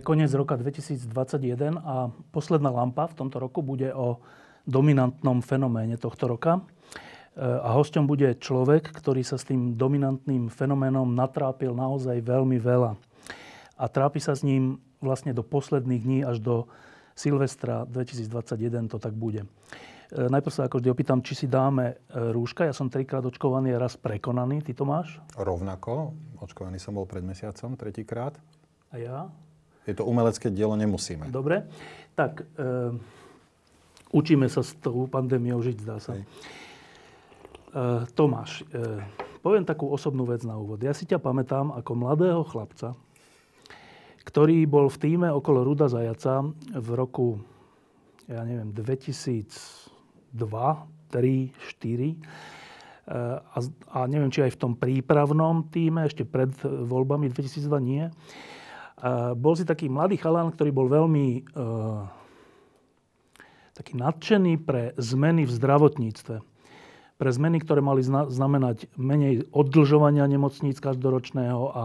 Koniec roka 2021 a posledná lampa v tomto roku bude o dominantnom fenoméne tohto roka. E, a hosťom bude človek, ktorý sa s tým dominantným fenoménom natrápil naozaj veľmi veľa. A trápi sa s ním vlastne do posledných dní až do Silvestra 2021 to tak bude. E, najprv sa ako vždy opýtam, či si dáme e, rúška. Ja som trikrát očkovaný a raz prekonaný. Ty to máš? Rovnako. Očkovaný som bol pred mesiacom, tretíkrát. A ja? Je to umelecké dielo, nemusíme. Dobre. Tak, e, učíme sa s tou pandémiou žiť, zdá sa. E, Tomáš, e, poviem takú osobnú vec na úvod. Ja si ťa pamätám ako mladého chlapca, ktorý bol v týme okolo Ruda Zajaca v roku, ja neviem, 2002, 3, 4. A, a neviem, či aj v tom prípravnom týme, ešte pred voľbami 2002 nie bol si taký mladý chalán, ktorý bol veľmi uh, taký nadšený pre zmeny v zdravotníctve. Pre zmeny, ktoré mali zna- znamenať menej oddlžovania nemocníc každoročného a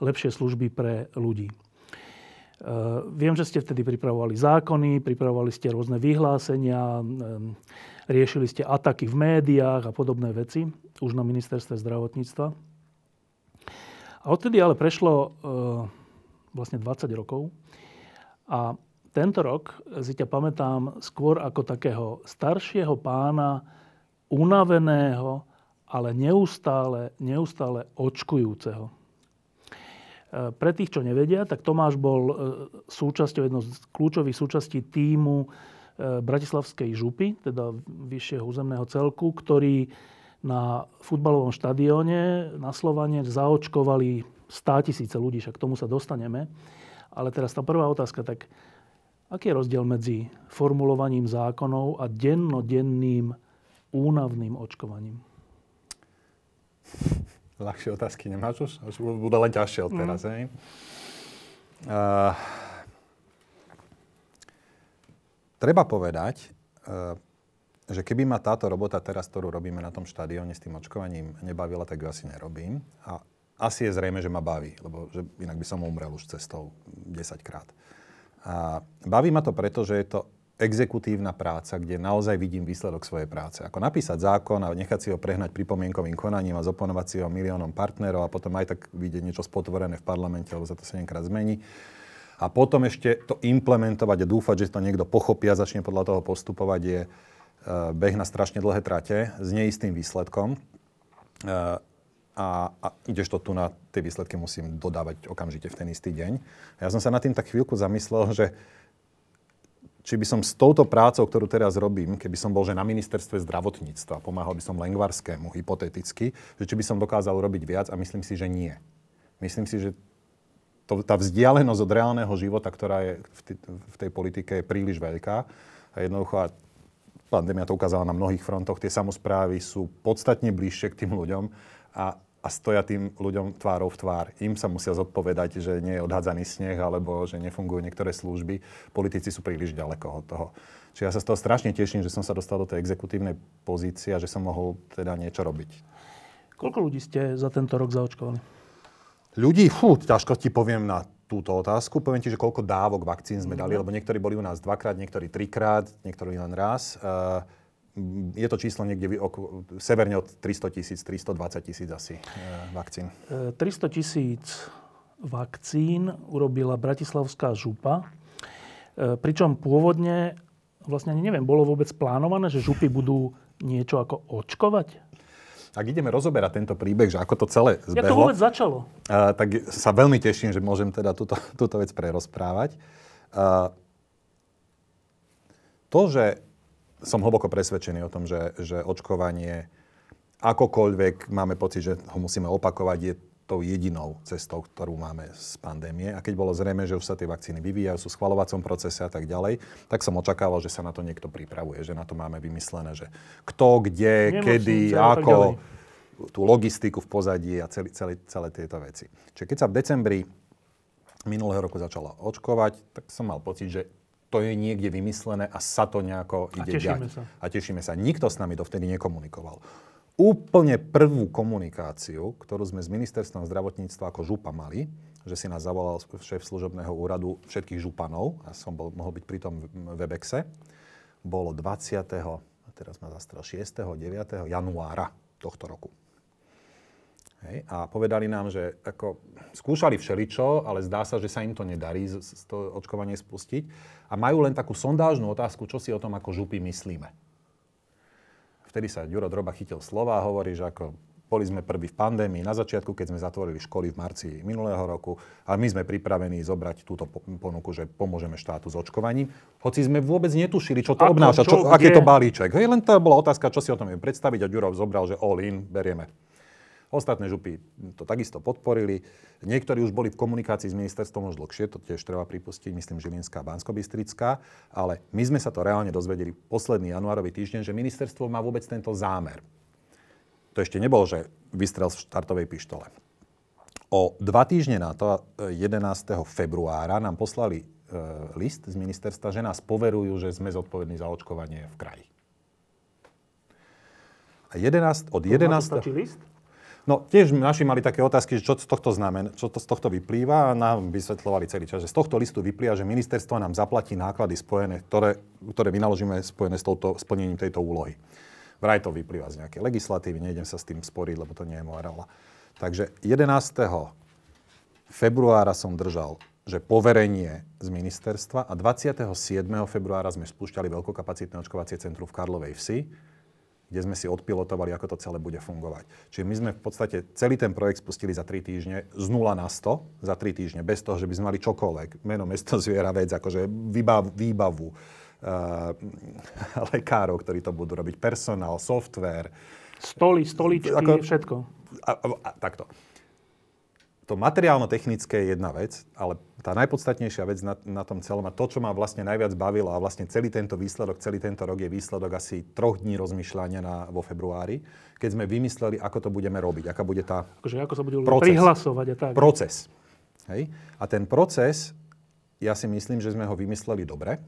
lepšie služby pre ľudí. Uh, viem, že ste vtedy pripravovali zákony, pripravovali ste rôzne vyhlásenia, um, riešili ste ataky v médiách a podobné veci, už na ministerstve zdravotníctva. A odtedy ale prešlo uh, vlastne 20 rokov. A tento rok si ťa pamätám skôr ako takého staršieho pána, unaveného, ale neustále, neustále očkujúceho. E, pre tých, čo nevedia, tak Tomáš bol e, súčasťou, jednou z kľúčových súčastí týmu e, Bratislavskej župy, teda vyššieho územného celku, ktorý na futbalovom štadióne na Slovane zaočkovali 100 tisíce ľudí, však k tomu sa dostaneme. Ale teraz tá prvá otázka, tak aký je rozdiel medzi formulovaním zákonov a dennodenným únavným očkovaním? Ľahšie otázky nemáš už? Už budú len ťažšie od teraz, mm. Uh, treba povedať, uh, že keby ma táto robota teraz, ktorú robíme na tom štadióne s tým očkovaním nebavila, tak ju asi nerobím. A asi je zrejme, že ma baví, lebo že inak by som umrel už cestou 10 krát. A baví ma to preto, že je to exekutívna práca, kde naozaj vidím výsledok svojej práce. Ako napísať zákon a nechať si ho prehnať pripomienkovým konaním a zoponovať si ho miliónom partnerov a potom aj tak vidieť niečo spotvorené v parlamente, lebo sa to 7 krát zmení. A potom ešte to implementovať a dúfať, že to niekto pochopí a začne podľa toho postupovať, je e, beh na strašne dlhé trate s neistým výsledkom. A, a ideš to tu na tie výsledky musím dodávať okamžite v ten istý deň. A ja som sa nad tým tak chvíľku zamyslel, že či by som s touto prácou, ktorú teraz robím, keby som bol že na ministerstve zdravotníctva, pomáhal by som Lengvarskému hypoteticky, že či by som dokázal robiť viac a myslím si, že nie. Myslím si, že to, tá vzdialenosť od reálneho života, ktorá je v, t- v tej politike, je príliš veľká. A jednoducho, a pandémia to ukázala na mnohých frontoch, tie samozprávy sú podstatne bližšie k tým ľuďom a a stoja tým ľuďom tvárou v tvár. Im sa musia zodpovedať, že nie je odhádzaný sneh alebo že nefungujú niektoré služby. Politici sú príliš ďaleko od toho. Čiže ja sa z toho strašne teším, že som sa dostal do tej exekutívnej pozície a že som mohol teda niečo robiť. Koľko ľudí ste za tento rok zaočkovali? Ľudí, fú, ťažko ti poviem na túto otázku. Poviem ti, že koľko dávok vakcín sme dali, mhm. lebo niektorí boli u nás dvakrát, niektorí trikrát, niektorí len raz. Uh, je to číslo niekde oko, severne od 300 tisíc, 320 tisíc asi e, vakcín. 300 e, tisíc vakcín urobila Bratislavská župa, e, pričom pôvodne, vlastne ani neviem, bolo vôbec plánované, že župy budú niečo ako očkovať? Ak ideme rozoberať tento príbeh, že ako to celé zbehlo... Jak to vôbec začalo? Tak sa veľmi teším, že môžem teda túto, túto vec prerozprávať. To, že som hlboko presvedčený o tom, že, že očkovanie akokoľvek máme pocit, že ho musíme opakovať, je tou jedinou cestou, ktorú máme z pandémie. A keď bolo zrejme, že už sa tie vakcíny vyvíjajú, sú v schvalovacom procese a tak ďalej, tak som očakával, že sa na to niekto pripravuje, že na to máme vymyslené, že kto, kde, Nemocnice, kedy, ako, tú logistiku v pozadí a celý, celý, celé tieto veci. Čiže keď sa v decembri minulého roku začala očkovať, tak som mal pocit, že to je niekde vymyslené a sa to nejako ide a tešíme. Sa. A tešíme sa. Nikto s nami dovtedy nekomunikoval úplne prvú komunikáciu, ktorú sme s ministerstvom zdravotníctva ako župa mali, že si nás zavolal šéf služobného úradu všetkých županov, a som bol, mohol byť pri tom Webexe, bolo 20. teraz ma zastrel 6. 9. januára tohto roku. Hej, a povedali nám, že ako, skúšali všeličo, ale zdá sa, že sa im to nedarí z, z to očkovanie spustiť. A majú len takú sondážnu otázku, čo si o tom ako župy myslíme. Vtedy sa Ďuro Droba chytil slova a hovorí, že ako boli sme prví v pandémii na začiatku, keď sme zatvorili školy v marci minulého roku a my sme pripravení zobrať túto ponuku, že pomôžeme štátu s očkovaním. Hoci sme vôbec netušili, čo to Ako, obnáša, čo, čo, aký je to balíček. Hej, len to bola otázka, čo si o tom viem predstaviť a Ďuro zobral, že all in, berieme. Ostatné župy to takisto podporili. Niektorí už boli v komunikácii s ministerstvom už dlhšie, to tiež treba pripustiť, myslím Žilinská a bansko ale my sme sa to reálne dozvedeli posledný januárový týždeň, že ministerstvo má vôbec tento zámer. To ešte nebolo, že vystrel z štartovej pištole. O dva týždne na to, 11. februára, nám poslali e, list z ministerstva, že nás poverujú, že sme zodpovední za očkovanie v kraji. A 11, od 11. To list? No tiež naši mali také otázky, že čo z tohto znamená, čo to z tohto vyplýva a nám vysvetľovali celý čas, že z tohto listu vyplýva, že ministerstvo nám zaplatí náklady spojené, ktoré, ktoré vynaložíme spojené s touto, splnením tejto úlohy. Vraj to vyplýva z nejakej legislatívy, nejdem sa s tým sporiť, lebo to nie je moja rola. Takže 11. februára som držal že poverenie z ministerstva a 27. februára sme spúšťali veľkokapacitné očkovacie centrum v Karlovej Vsi kde sme si odpilotovali, ako to celé bude fungovať. Čiže my sme v podstate celý ten projekt spustili za 3 týždne, z 0 na 100 za 3 týždne, bez toho, že by sme mali čokoľvek. Meno, mesto, zviera, vec, akože výbav, výbavu, uh, lekárov, ktorí to budú robiť, personál, software. Stoly, stoličky, ako, všetko. A, a, a, takto to materiálno-technické je jedna vec, ale tá najpodstatnejšia vec na, na tom celom a to, čo ma vlastne najviac bavilo a vlastne celý tento výsledok, celý tento rok je výsledok asi troch dní rozmýšľania na, vo februári, keď sme vymysleli, ako to budeme robiť, aká bude tá akože ako sa bude proces, prihlasovať a tak. Proces. Hej? A ten proces, ja si myslím, že sme ho vymysleli dobre.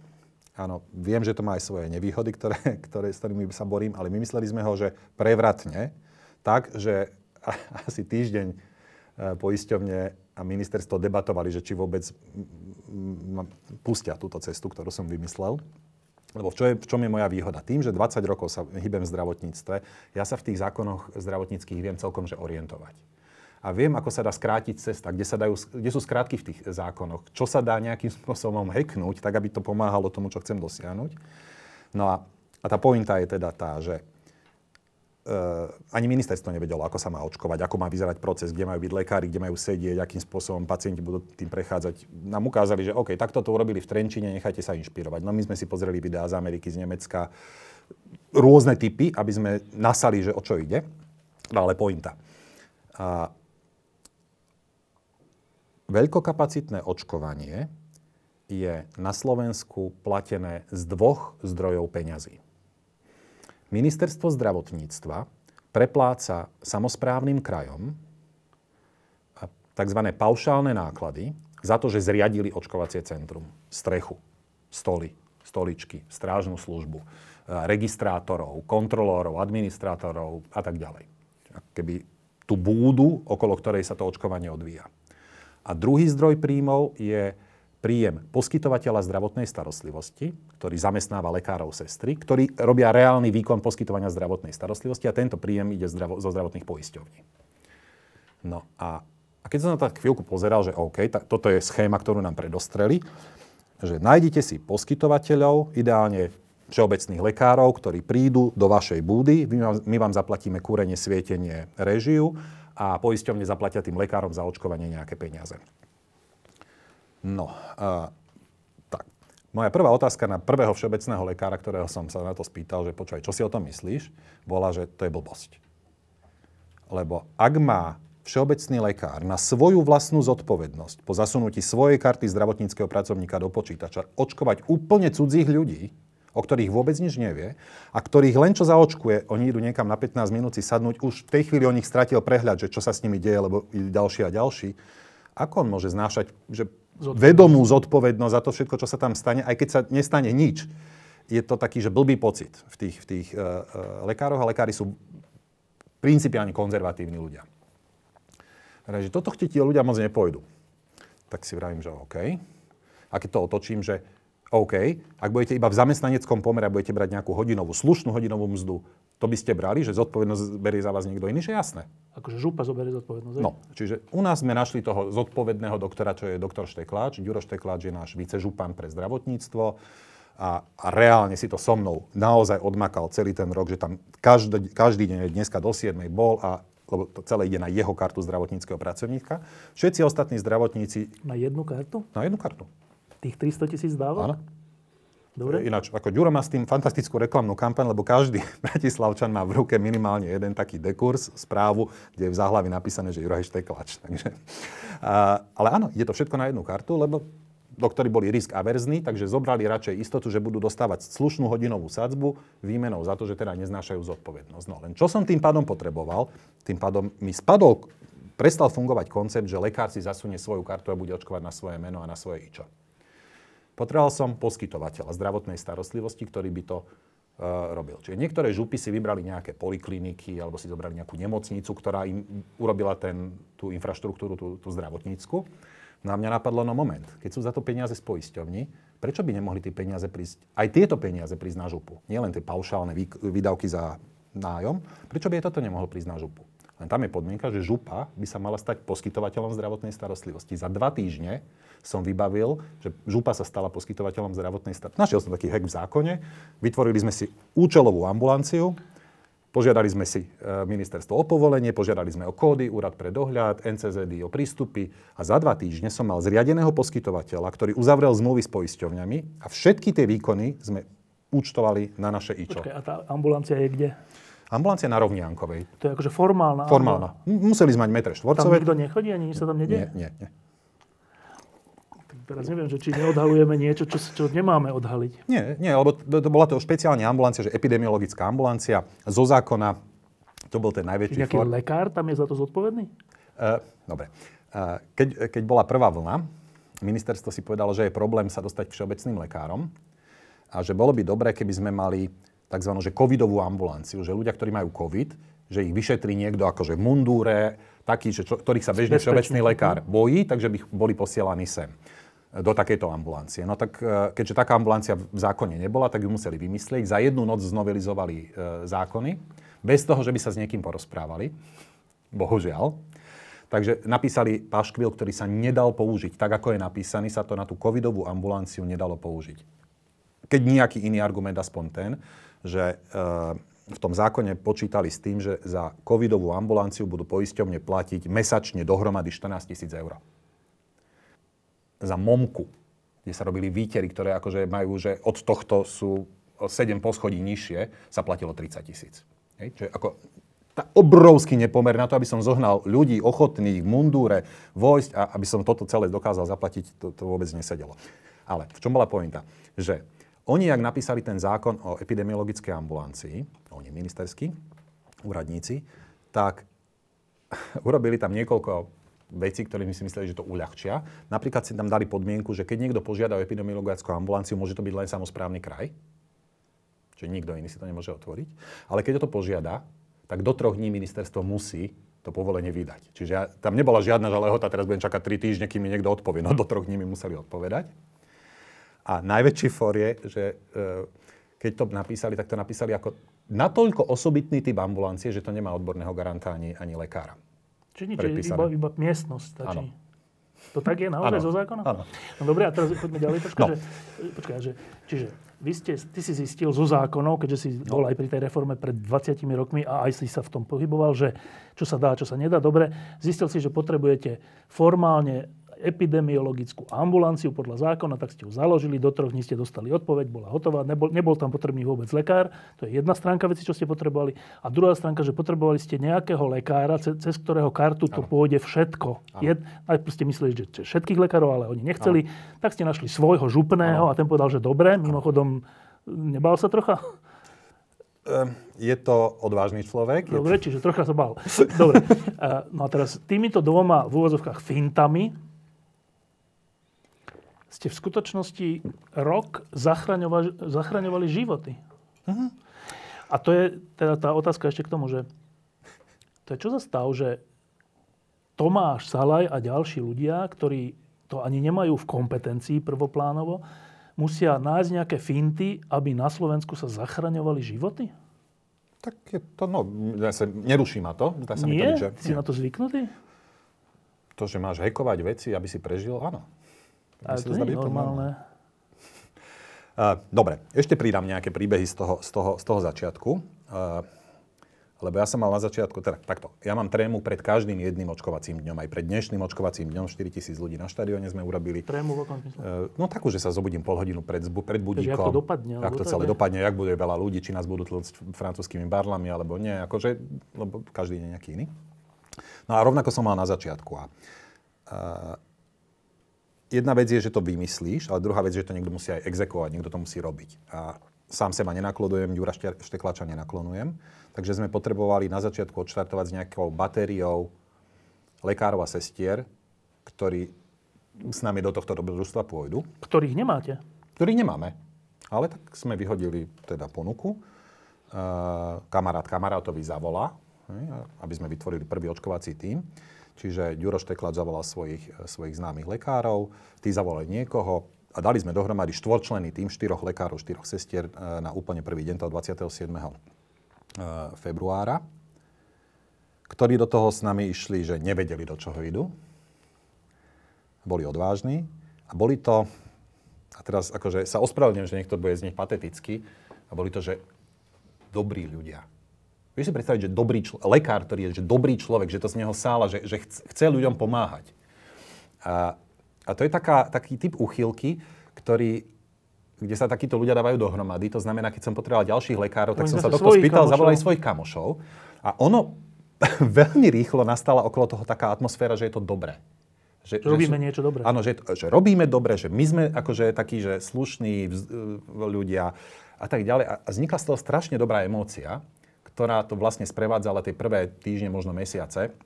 Áno, viem, že to má aj svoje nevýhody, ktoré, ktoré, s ktorými sa borím, ale vymysleli sme ho, že prevratne, tak, že asi týždeň E, poisťovne a ministerstvo debatovali, že či vôbec pustia túto cestu, ktorú som vymyslel. Lebo v, čo je, v čom je moja výhoda? Tým, že 20 rokov sa hýbem v zdravotníctve, ja sa v tých zákonoch zdravotníckých viem celkom že orientovať. A viem, ako sa dá skrátiť cesta, kde, sa dajú, kde sú skrátky v tých zákonoch, čo sa dá nejakým spôsobom heknúť, tak aby to pomáhalo tomu, čo chcem dosiahnuť. No a, a tá pointa je teda tá, že ani ministerstvo nevedelo, ako sa má očkovať, ako má vyzerať proces, kde majú byť lekári, kde majú sedieť, akým spôsobom pacienti budú tým prechádzať. Nám ukázali, že OK, takto to urobili v Trenčine, nechajte sa inšpirovať. No my sme si pozreli videá z Ameriky, z Nemecka, rôzne typy, aby sme nasali, že o čo ide. No ale pointa. A veľkokapacitné očkovanie je na Slovensku platené z dvoch zdrojov peňazí. Ministerstvo zdravotníctva prepláca samozprávnym krajom tzv. paušálne náklady za to, že zriadili očkovacie centrum, strechu, stoly, stoličky, strážnu službu, registrátorov, kontrolórov, administrátorov a tak ďalej. Keby tú búdu, okolo ktorej sa to očkovanie odvíja. A druhý zdroj príjmov je príjem poskytovateľa zdravotnej starostlivosti, ktorý zamestnáva lekárov, sestry, ktorí robia reálny výkon poskytovania zdravotnej starostlivosti a tento príjem ide zdravo, zo zdravotných poisťovní. No a, a keď som na to chvíľku pozeral, že OK, tak toto je schéma, ktorú nám predostreli, že nájdite si poskytovateľov, ideálne všeobecných lekárov, ktorí prídu do vašej búdy, my vám, my vám zaplatíme kúrenie, svietenie, režiu a poisťovne zaplatia tým lekárom za očkovanie nejaké peniaze. No, uh, tak. Moja prvá otázka na prvého všeobecného lekára, ktorého som sa na to spýtal, že počúvaj, čo si o tom myslíš, bola, že to je blbosť. Lebo ak má všeobecný lekár na svoju vlastnú zodpovednosť po zasunutí svojej karty zdravotníckého pracovníka do počítača očkovať úplne cudzích ľudí, o ktorých vôbec nič nevie a ktorých len čo zaočkuje, oni idú niekam na 15 minút si sadnúť, už v tej chvíli o nich stratil prehľad, že čo sa s nimi deje, lebo ďalší a ďalší. Ako on môže znášať že vedomú zodpovednosť za to všetko, čo sa tam stane, aj keď sa nestane nič? Je to taký, že blbý pocit v tých, v tých uh, uh, lekároch a lekári sú principiálne konzervatívni ľudia. Takže toto ti ľudia moc nepôjdu. Tak si vravím, že OK. A keď to otočím, že OK, ak budete iba v zamestnaneckom pomere a budete brať nejakú hodinovú, slušnú hodinovú mzdu, to by ste brali, že zodpovednosť berie za vás niekto iný, že jasné. Akože župa zoberie zodpovednosť. No, čiže u nás sme našli toho zodpovedného doktora, čo je doktor Štekláč. Ďuro Štekláč je náš vicežupan pre zdravotníctvo a, a reálne si to so mnou naozaj odmakal celý ten rok, že tam každý, každý deň, dneska do 7 bol a lebo to celé ide na jeho kartu zdravotníckého pracovníka. Všetci ostatní zdravotníci... Na jednu kartu? Na jednu kartu. Tých 300 tisíc dávok? Áno. Dobre. Ináč, ako Ďuro má s tým fantastickú reklamnú kampaň, lebo každý Bratislavčan má v ruke minimálne jeden taký dekurs, správu, kde je v záhlavi napísané, že Juraj Šteklač. Takže, a, ale áno, je to všetko na jednu kartu, lebo doktori boli risk averzní, takže zobrali radšej istotu, že budú dostávať slušnú hodinovú sadzbu výmenou za to, že teda neznášajú zodpovednosť. No len čo som tým pádom potreboval, tým pádom mi spadol, prestal fungovať koncept, že lekár si zasunie svoju kartu a bude očkovať na svoje meno a na svoje ičo. Potreboval som poskytovateľa zdravotnej starostlivosti, ktorý by to uh, robil. Čiže niektoré župy si vybrali nejaké polikliniky alebo si zobrali nejakú nemocnicu, ktorá im urobila ten, tú infraštruktúru, tú, tú zdravotnícku. No a mňa napadlo, no moment, keď sú za to peniaze z poisťovní, prečo by nemohli tie peniaze prísť, aj tieto peniaze prísť na župu? Nielen tie paušálne výdavky za nájom, prečo by aj toto nemohlo prísť na župu? Len tam je podmienka, že župa by sa mala stať poskytovateľom zdravotnej starostlivosti. Za dva týždne som vybavil, že župa sa stala poskytovateľom zdravotnej starostlivosti. Našiel som taký hack v zákone, vytvorili sme si účelovú ambulanciu, Požiadali sme si e, ministerstvo o povolenie, požiadali sme o kódy, úrad pre dohľad, NCZD o prístupy a za dva týždne som mal zriadeného poskytovateľa, ktorý uzavrel zmluvy s poisťovňami a všetky tie výkony sme účtovali na naše IČO. Počkej, a tá ambulancia je kde? Ambulancia na Rovniankovej. To je akože formálna. Formálna. Museli sme mať metre štvorcové. Tam nikto nechodí, ani nič sa tam nedie? Nie, nie, nie. Teraz neviem, že či neodhalujeme niečo, čo, čo nemáme odhaliť. Nie, nie, lebo to, to bola to špeciálne ambulancia, že epidemiologická ambulancia. Zo zákona to bol ten najväčší... Nejaký for... lekár tam je za to zodpovedný? Uh, dobre. Uh, keď, keď bola prvá vlna, ministerstvo si povedalo, že je problém sa dostať všeobecným lekárom a že bolo by dobré, keby sme mali tzv. Že covidovú ambulanciu, že ľudia, ktorí majú covid, že ich vyšetrí niekto akože v mundúre, taký, že čo, ktorých sa bežne všeobecný lekár bojí, takže by boli posielaní sem do takejto ambulancie. No tak e, keďže taká ambulancia v zákone nebola, tak ju museli vymyslieť. Za jednu noc znovelizovali e, zákony, bez toho, že by sa s niekým porozprávali. Bohužiaľ. Takže napísali paškvil, ktorý sa nedal použiť. Tak, ako je napísaný, sa to na tú covidovú ambulanciu nedalo použiť. Keď nejaký iný argument, aspoň ten, že e, v tom zákone počítali s tým, že za covidovú ambulanciu budú poisťovne platiť mesačne dohromady 14 tisíc eur. Za momku, kde sa robili výtery, ktoré akože majú, že od tohto sú 7 poschodí nižšie, sa platilo 30 tisíc. Čiže ako tá obrovský nepomer na to, aby som zohnal ľudí ochotných v mundúre vojsť a aby som toto celé dokázal zaplatiť, to, to vôbec nesedelo. Ale v čom bola pointa? Že oni, ak napísali ten zákon o epidemiologickej ambulancii, oni ministerskí úradníci, tak urobili tam niekoľko vecí, ktoré my si mysleli, že to uľahčia. Napríklad si tam dali podmienku, že keď niekto požiada o epidemiologickú ambulanciu, môže to byť len samozprávny kraj. Čiže nikto iný si to nemôže otvoriť. Ale keď o to požiada, tak do troch dní ministerstvo musí to povolenie vydať. Čiže ja, tam nebola žiadna, že lehota, teraz budem čakať 3 týždne, kým mi niekto odpovie. No do troch dní mi museli odpovedať. A najväčší for je, že e, keď to napísali, tak to napísali ako natoľko osobitný typ ambulancie, že to nemá odborného garanta ani, ani lekára. Čiže nič, iba, iba miestnosť stačí. Ano. To tak je naozaj zo zákona? Áno. No dobre, a teraz poďme ďalej trošku, no. že, počkaj, že, čiže vy ste, ty si zistil zo zákonov, keďže si no. bol aj pri tej reforme pred 20 rokmi a aj si sa v tom pohyboval, že čo sa dá, čo sa nedá. Dobre, zistil si, že potrebujete formálne epidemiologickú ambulanciu podľa zákona, tak ste ju založili, do troch dní ste dostali odpoveď, bola hotová, nebol, nebol tam potrebný vôbec lekár. To je jedna stránka veci, čo ste potrebovali. A druhá stránka, že potrebovali ste nejakého lekára, cez, cez ktorého kartu to ano. pôjde všetko. Je, najprv ste mysleli, že všetkých lekárov, ale oni nechceli. Ano. Tak ste našli svojho župného ano. a ten povedal, že dobre, mimochodom, nebal sa trocha? Ehm, je to odvážny človek. Dobre, čiže trocha sa bál. Dobre. No a teraz týmito dvoma v úvozovkách fintami ste v skutočnosti rok zachraňovali, zachraňovali životy. Uh-huh. A to je teda tá otázka ešte k tomu, že to je čo za stav, že Tomáš Salaj a ďalší ľudia, ktorí to ani nemajú v kompetencii prvoplánovo, musia nájsť nejaké finty, aby na Slovensku sa zachraňovali životy? Tak je to, no, sa, neruší ma to. Dá sa Nie? Mi to, že, si nie. na to zvyknutý? To, že máš hekovať veci, aby si prežil, áno. Ale to, to nie je normálne. Uh, dobre, ešte pridám nejaké príbehy z toho, z toho, z toho začiatku. Uh, lebo ja som mal na začiatku, teda takto, ja mám trému pred každým jedným očkovacím dňom. Aj pred dnešným očkovacím dňom 4 tisíc ľudí na štadióne sme urobili. Trému v uh, No takú, že sa zobudím pol hodinu pred, pred budíkom. Takže to dopadne? Ak to celé dopadne, jak bude veľa ľudí, či nás budú tlcť francúzskými barlami, alebo nie. Akože, lebo každý je nejaký iný. No a rovnako som mal na začiatku. A, uh, jedna vec je, že to vymyslíš, ale druhá vec je, že to niekto musí aj exekovať, niekto to musí robiť. A sám seba nenaklonujem, Ďura Šteklača nenaklonujem. Takže sme potrebovali na začiatku odštartovať s nejakou batériou lekárov a sestier, ktorí s nami do tohto dobrodružstva pôjdu. Ktorých nemáte? Ktorých nemáme. Ale tak sme vyhodili teda ponuku. Uh, kamarát kamarátovi zavolá, aby sme vytvorili prvý očkovací tím. Čiže Ďuro Šteklač zavolal svojich, svojich známych lekárov, tí zavolali niekoho a dali sme dohromady štvorčlený tým štyroch lekárov, štyroch sestier na úplne prvý deň toho 27. E, februára, ktorí do toho s nami išli, že nevedeli, do čoho idú. Boli odvážni a boli to, a teraz akože sa ospravedlňujem, že niekto bude z nich pateticky, a boli to, že dobrí ľudia. Vieš si predstaviť, že dobrý člo- lekár, ktorý je že dobrý človek, že to z neho sála, že, že chce, ľuďom pomáhať. A, a to je taká, taký typ uchylky, ktorý kde sa takíto ľudia dávajú dohromady. To znamená, keď som potreboval ďalších lekárov, tak som sa tohto spýtal, kamošov. zavolali svojich kamošov. A ono veľmi rýchlo nastala okolo toho taká atmosféra, že je to dobré. Že, že robíme že, niečo dobré. Áno, že, že robíme dobre, že my sme akože takí, že slušní vz, ľudia a tak ďalej. A vznikla z toho strašne dobrá emócia, ktorá to vlastne sprevádzala tie prvé týždne, možno mesiace.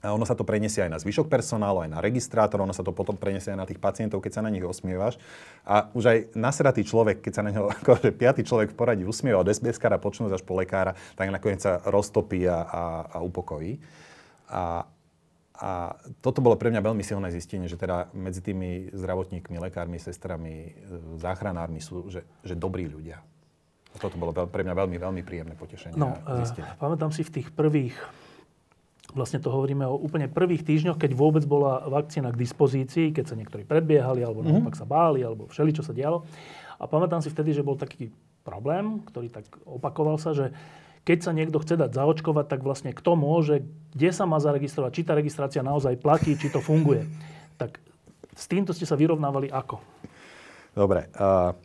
A ono sa to preniesie aj na zvyšok personálu, aj na registrátor, ono sa to potom preniesie aj na tých pacientov, keď sa na nich osmievaš. A už aj nasratý človek, keď sa na neho, akože piatý človek v poradí usmieva od SBS-kára až po lekára, tak nakoniec sa roztopí a, a, a upokojí. A, a toto bolo pre mňa veľmi silné zistenie, že teda medzi tými zdravotníkmi, lekármi, sestrami, záchranármi sú, že, že dobrí ľudia. A toto bolo pre mňa veľmi, veľmi príjemné potešenie. No, uh, pamätám si v tých prvých Vlastne to hovoríme o úplne prvých týždňoch, keď vôbec bola vakcína k dispozícii, keď sa niektorí predbiehali, alebo mm-hmm. naopak sa báli, alebo všeli, čo sa dialo. A pamätám si vtedy, že bol taký problém, ktorý tak opakoval sa, že keď sa niekto chce dať zaočkovať, tak vlastne kto môže, kde sa má zaregistrovať, či tá registrácia naozaj platí, či to funguje. Tak s týmto ste sa vyrovnávali ako? Dobre. Uh,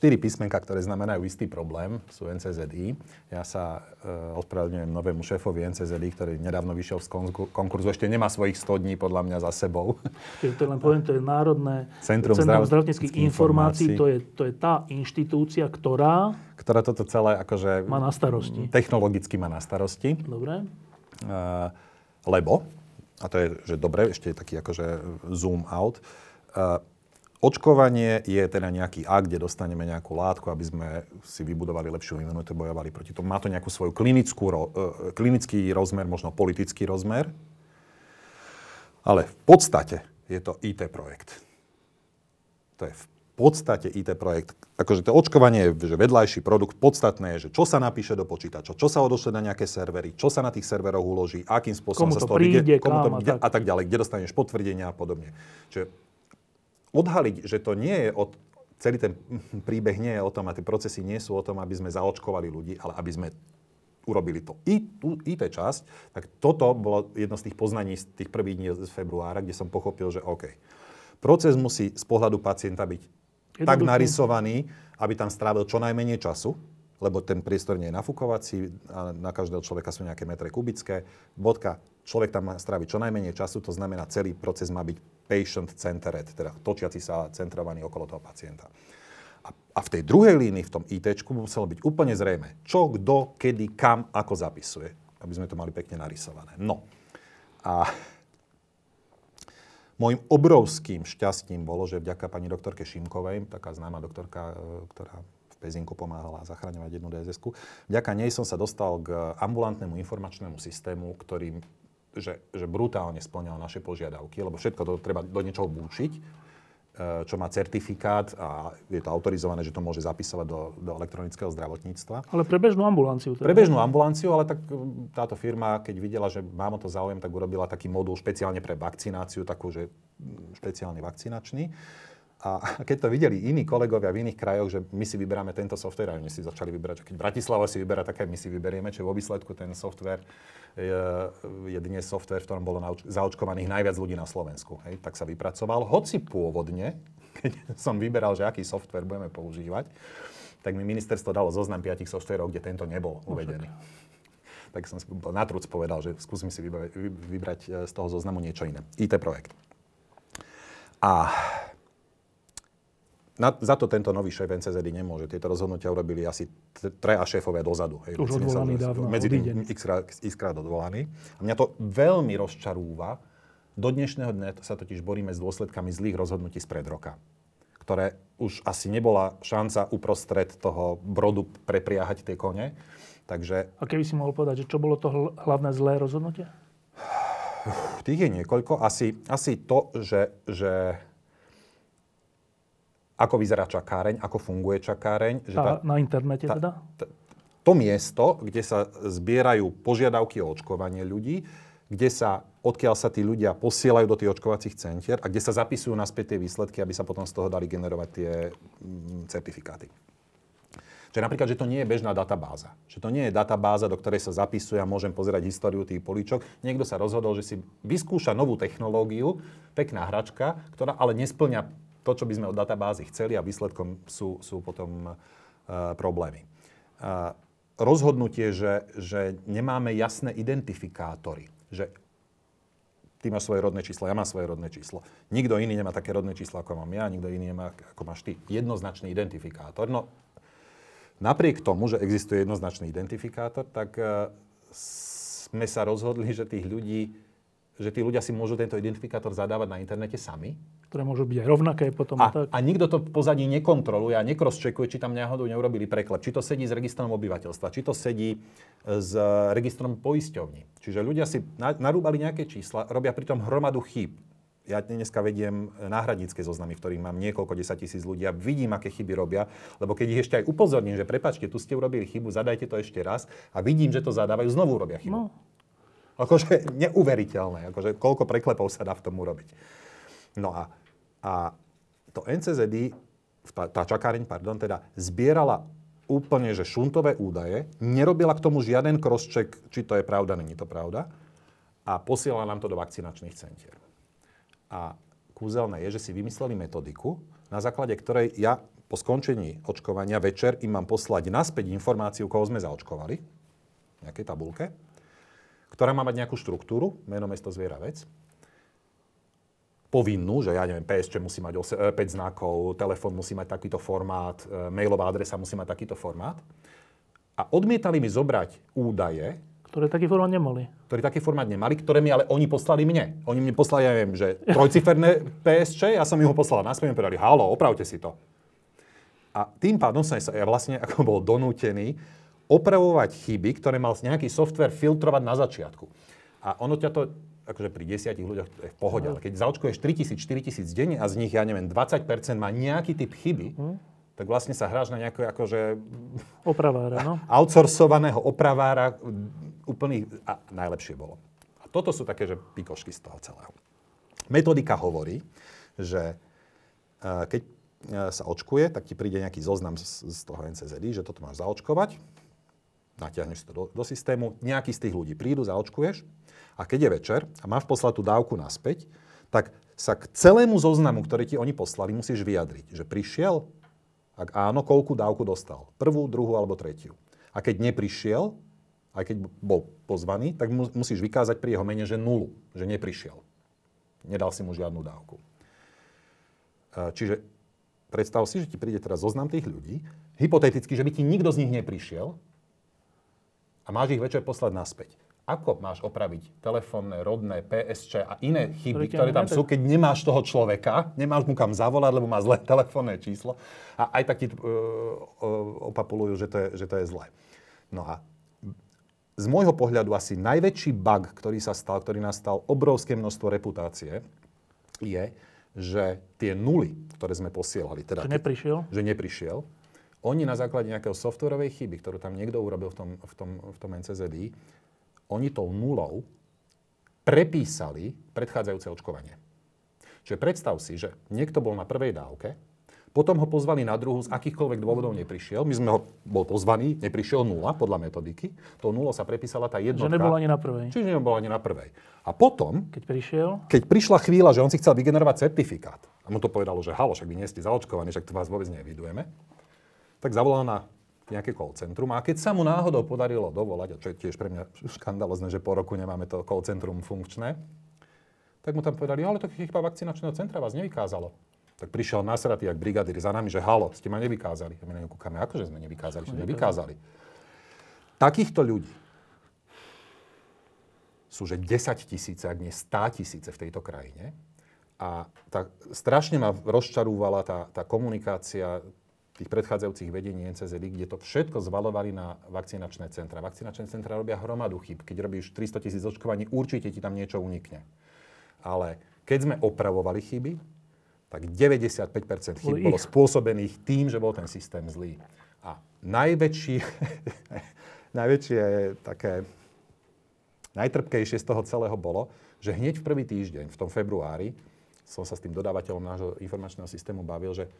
Štyri písmenka, ktoré znamenajú istý problém, sú NCZI. Ja sa e, ospravedlňujem novému šéfovi NCZI, ktorý nedávno vyšiel z konkurzu. Ešte nemá svojich 100 dní podľa mňa za sebou. Čiže to len poviem, to je Národné Centrum, Centrum zdravotníckých informácií. To je, to je tá inštitúcia, ktorá... Ktorá toto celé akože... Má na starosti. Technologicky má na starosti. Dobre. E, lebo, a to je, že dobre, ešte je taký akože zoom out, e, Očkovanie je teda nejaký akt, kde dostaneme nejakú látku, aby sme si vybudovali lepšiu imunitu, bojovali proti tomu. Má to nejakú svoju klinickú, uh, klinický rozmer, možno politický rozmer, ale v podstate je to IT projekt. To je v podstate IT projekt. Akože to očkovanie je že vedľajší produkt. Podstatné je, že čo sa napíše do počítača, čo sa odošle na nejaké servery, čo sa na tých serveroch uloží, akým spôsobom komu sa to príde, komu to príde a tak ďalej, kde dostaneš potvrdenia a podobne. Čiže odhaliť, že to nie je od, celý ten príbeh nie je o tom a tie procesy nie sú o tom, aby sme zaočkovali ľudí, ale aby sme urobili to I, tú IT časť, tak toto bolo jedno z tých poznaní z tých prvých dní z februára, kde som pochopil, že OK. Proces musí z pohľadu pacienta byť tak narysovaný, aby tam strávil čo najmenej času, lebo ten priestor nie je nafúkovací, a na každého človeka sú nejaké metre kubické. Bodka, človek tam má stráviť čo najmenej času, to znamená, celý proces má byť patient-centered, teda točiaci sa centrovaný okolo toho pacienta. A, a v tej druhej línii, v tom IT, muselo byť úplne zrejme, čo, kto, kedy, kam, ako zapisuje. Aby sme to mali pekne narysované. No. A môjim obrovským šťastím bolo, že vďaka pani doktorke Šimkovej, taká známa doktorka, e, ktorá Pezinku pomáhala zachraňovať jednu dss vďaka nej som sa dostal k ambulantnému informačnému systému, ktorý že, že brutálne splňal naše požiadavky, lebo všetko to treba do niečoho búčiť E, čo má certifikát a je to autorizované, že to môže zapisovať do, do elektronického zdravotníctva. Ale pre bežnú ambulanciu. Teda. Pre bežnú ambulanciu, ale tak e, táto firma, keď videla, že mám o to záujem, tak urobila taký modul špeciálne pre vakcináciu, takú, že špeciálne vakcinačný. A keď to videli iní kolegovia v iných krajoch, že my si vyberáme tento software, a oni si začali vyberať, že keď Bratislava si vyberá, tak aj my si vyberieme, čo vo výsledku ten software je, je dnes software, v ktorom bolo zaočkovaných najviac ľudí na Slovensku. Hej, tak sa vypracoval. Hoci pôvodne, keď som vyberal, že aký software budeme používať, tak mi ministerstvo dalo zoznam piatich softverov, kde tento nebol uvedený. Tak som na truc povedal, že skúsim si vybrať, vybrať e, z toho zoznamu niečo iné. IT projekt. A na, za to tento nový šéf NCZD nemôže. Tieto rozhodnutia urobili asi treja šéfové dozadu. Hej, Už odvolaný dávno. Medzi tým x krát, x krát odvolaný. A mňa to veľmi rozčarúva. Do dnešného dňa sa totiž boríme s dôsledkami zlých rozhodnutí spred roka ktoré už asi nebola šanca uprostred toho brodu prepriahať tie kone. Takže... A keby si mohol povedať, že čo bolo to hlavné zlé rozhodnutie? Tých je niekoľko. Asi, asi to, že, že ako vyzerá čakáreň, ako funguje čakáreň. Že tá, na internete tá, teda? Tá, to miesto, kde sa zbierajú požiadavky o očkovanie ľudí, kde sa, odkiaľ sa tí ľudia posielajú do tých očkovacích centier a kde sa zapisujú naspäť tie výsledky, aby sa potom z toho dali generovať tie mm, certifikáty. Čiže napríklad, že to nie je bežná databáza. Že to nie je databáza, do ktorej sa zapisuje a môžem pozerať históriu tých políčok. Niekto sa rozhodol, že si vyskúša novú technológiu, pekná hračka, ktorá ale nesplňa to, čo by sme od databázy chceli a výsledkom sú, sú potom uh, problémy. Uh, rozhodnutie, že, že nemáme jasné identifikátory, že ty máš svoje rodné číslo, ja mám svoje rodné číslo. Nikto iný nemá také rodné číslo, ako mám ja, nikto iný nemá, ako máš ty. Jednoznačný identifikátor. No, napriek tomu, že existuje jednoznačný identifikátor, tak uh, sme sa rozhodli, že tých ľudí, že tí ľudia si môžu tento identifikátor zadávať na internete sami ktoré môžu byť aj rovnaké potom. A, tak. a nikto to pozadí nekontroluje a nekrosčekuje, či tam náhodou neurobili preklep. Či to sedí s registrom obyvateľstva, či to sedí e, s registrom poisťovní. Čiže ľudia si narúbali nejaké čísla, robia pritom hromadu chýb. Ja dneska vediem náhradnícke zoznamy, v ktorých mám niekoľko desať tisíc ľudí a vidím, aké chyby robia, lebo keď ich ešte aj upozorním, že prepačte, tu ste urobili chybu, zadajte to ešte raz a vidím, že to zadávajú, znovu robia chybu. No. Akože neuveriteľné, akože koľko preklepov sa dá v tom urobiť. No a a to NCZD, tá, tá čakáreň, pardon, teda zbierala úplne, že šuntové údaje, nerobila k tomu žiaden crosscheck, či to je pravda, není to pravda, a posielala nám to do vakcinačných centier. A kúzelné je, že si vymysleli metodiku, na základe ktorej ja po skončení očkovania večer im mám poslať naspäť informáciu, koho sme zaočkovali, v nejakej tabulke, ktorá má mať nejakú štruktúru, meno, mesto, zviera, vec, povinnú, že ja neviem, PSČ musí mať 5 e, znakov, telefón musí mať takýto formát, e, mailová adresa musí mať takýto formát. A odmietali mi zobrať údaje, ktoré taký formát nemali. Ktoré taký formát nemali, ktoré mi ale oni poslali mne. Oni mi poslali, ja neviem, že trojciferné PSČ, ja som im ho poslal naspäť, mi povedali, halo, opravte si to. A tým pádom som ja vlastne ako bol donútený opravovať chyby, ktoré mal nejaký software filtrovať na začiatku. A ono ťa to akože pri desiatich ľuďoch to je v pohode, ale keď zaočkuješ 3000, 4000 denne a z nich, ja neviem, 20% má nejaký typ chyby, hmm. tak vlastne sa hráš na nejakého akože... Opravára, no. Outsourcovaného opravára úplný... A najlepšie bolo. A toto sú také, že pikošky z toho celého. Metodika hovorí, že e, keď e, sa očkuje, tak ti príde nejaký zoznam z, z toho NCZD, že toto máš zaočkovať. Natiahneš to do, do systému, nejaký z tých ľudí prídu, zaočkuješ a keď je večer a máš poslať tú dávku naspäť, tak sa k celému zoznamu, ktorý ti oni poslali, musíš vyjadriť, že prišiel, ak áno, koľku dávku dostal. Prvú, druhú alebo tretiu. A keď neprišiel, aj keď bol pozvaný, tak mu, musíš vykázať pri jeho mene, že nulu, že neprišiel. Nedal si mu žiadnu dávku. E, čiže predstav si, že ti príde teraz zoznam tých ľudí, hypoteticky, že by ti nikto z nich neprišiel a máš ich večer poslať naspäť. Ako máš opraviť telefónne, rodné, PSČ a iné chyby, ktoré tam sú, keď nemáš toho človeka, nemáš mu kam zavolať, lebo má zlé telefónne číslo a aj tak ti uh, opapulujú, že to, je, že to je zlé. No a z môjho pohľadu asi najväčší bug, ktorý sa stal, ktorý nastal obrovské množstvo reputácie, je, že tie nuly, ktoré sme posielali, teda, že neprišiel, že neprišiel oni na základe nejakého softwarovej chyby, ktorú tam niekto urobil v tom, v tom, v tom NCZI, oni tou nulou prepísali predchádzajúce očkovanie. Čiže predstav si, že niekto bol na prvej dávke, potom ho pozvali na druhú, z akýchkoľvek dôvodov neprišiel. My sme ho bol pozvaní, neprišiel nula podľa metodiky. To nulo sa prepísala tá jednotka. Že nebol ani na prvej. Čiže nebol ani na prvej. A potom, keď prišiel, keď prišla chvíľa, že on si chcel vygenerovať certifikát, a mu to povedalo, že halo, však vy nie ste zaočkovaní, však to vás vôbec nevidujeme, tak zavolal na nejaké call centrum. A keď sa mu náhodou podarilo dovolať, a čo je tiež pre mňa škandalozne, že po roku nemáme to call centrum funkčné, tak mu tam povedali, ale to chyba vakcinačného centra vás nevykázalo. Tak prišiel nasratý, jak brigadír za nami, že halo, ste ma nevykázali. A my na kúkame, akože sme nevykázali, že nevykázali. Takýchto ľudí sú že 10 tisíce, ak nie 100 tisíce v tejto krajine. A tak strašne ma rozčarúvala tá, tá komunikácia tých predchádzajúcich vedení NCZD, kde to všetko zvalovali na vakcinačné centra. Vakcinačné centra robia hromadu chyb. Keď robíš 300 tisíc očkovaní, určite ti tam niečo unikne. Ale keď sme opravovali chyby, tak 95% chyb bolo spôsobených tým, že bol ten systém zlý. A najväčší, najväčšie také, najtrpkejšie z toho celého bolo, že hneď v prvý týždeň, v tom februári, som sa s tým dodávateľom nášho informačného systému bavil, že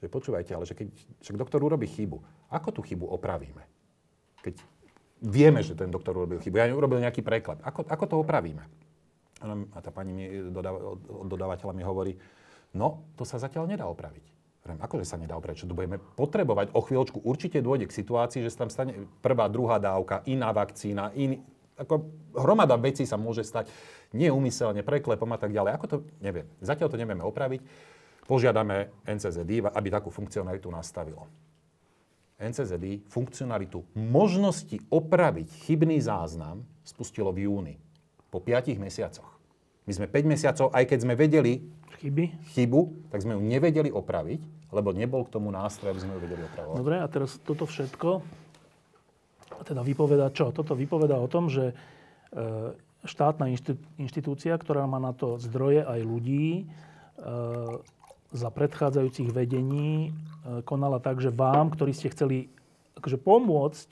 že počúvajte, ale že keď však doktor urobí chybu, ako tú chybu opravíme? Keď vieme, že ten doktor urobil chybu, ja urobil nejaký preklad, ako, ako to opravíme? A tá pani mi, od dodávateľa mi hovorí, no, to sa zatiaľ nedá opraviť. Akože sa nedá opraviť, čo to budeme potrebovať o chvíľočku. Určite dôjde k situácii, že sa tam stane prvá, druhá dávka, iná vakcína, iný, ako hromada vecí sa môže stať neumyselne, preklepom a tak ďalej. Ako to, neviem. Zatiaľ to nevieme opraviť požiadame NCZD, aby takú funkcionalitu nastavilo. NCZD funkcionalitu možnosti opraviť chybný záznam spustilo v júni, po 5 mesiacoch. My sme 5 mesiacov, aj keď sme vedeli Chyby? chybu, tak sme ju nevedeli opraviť, lebo nebol k tomu nástroj, aby sme ju vedeli opravovať. Dobre, a teraz toto všetko teda vypoveda čo? Toto vypoveda o tom, že e, štátna inštitúcia, ktorá má na to zdroje aj ľudí, e, za predchádzajúcich vedení e, konala tak, že vám, ktorí ste chceli akože pomôcť,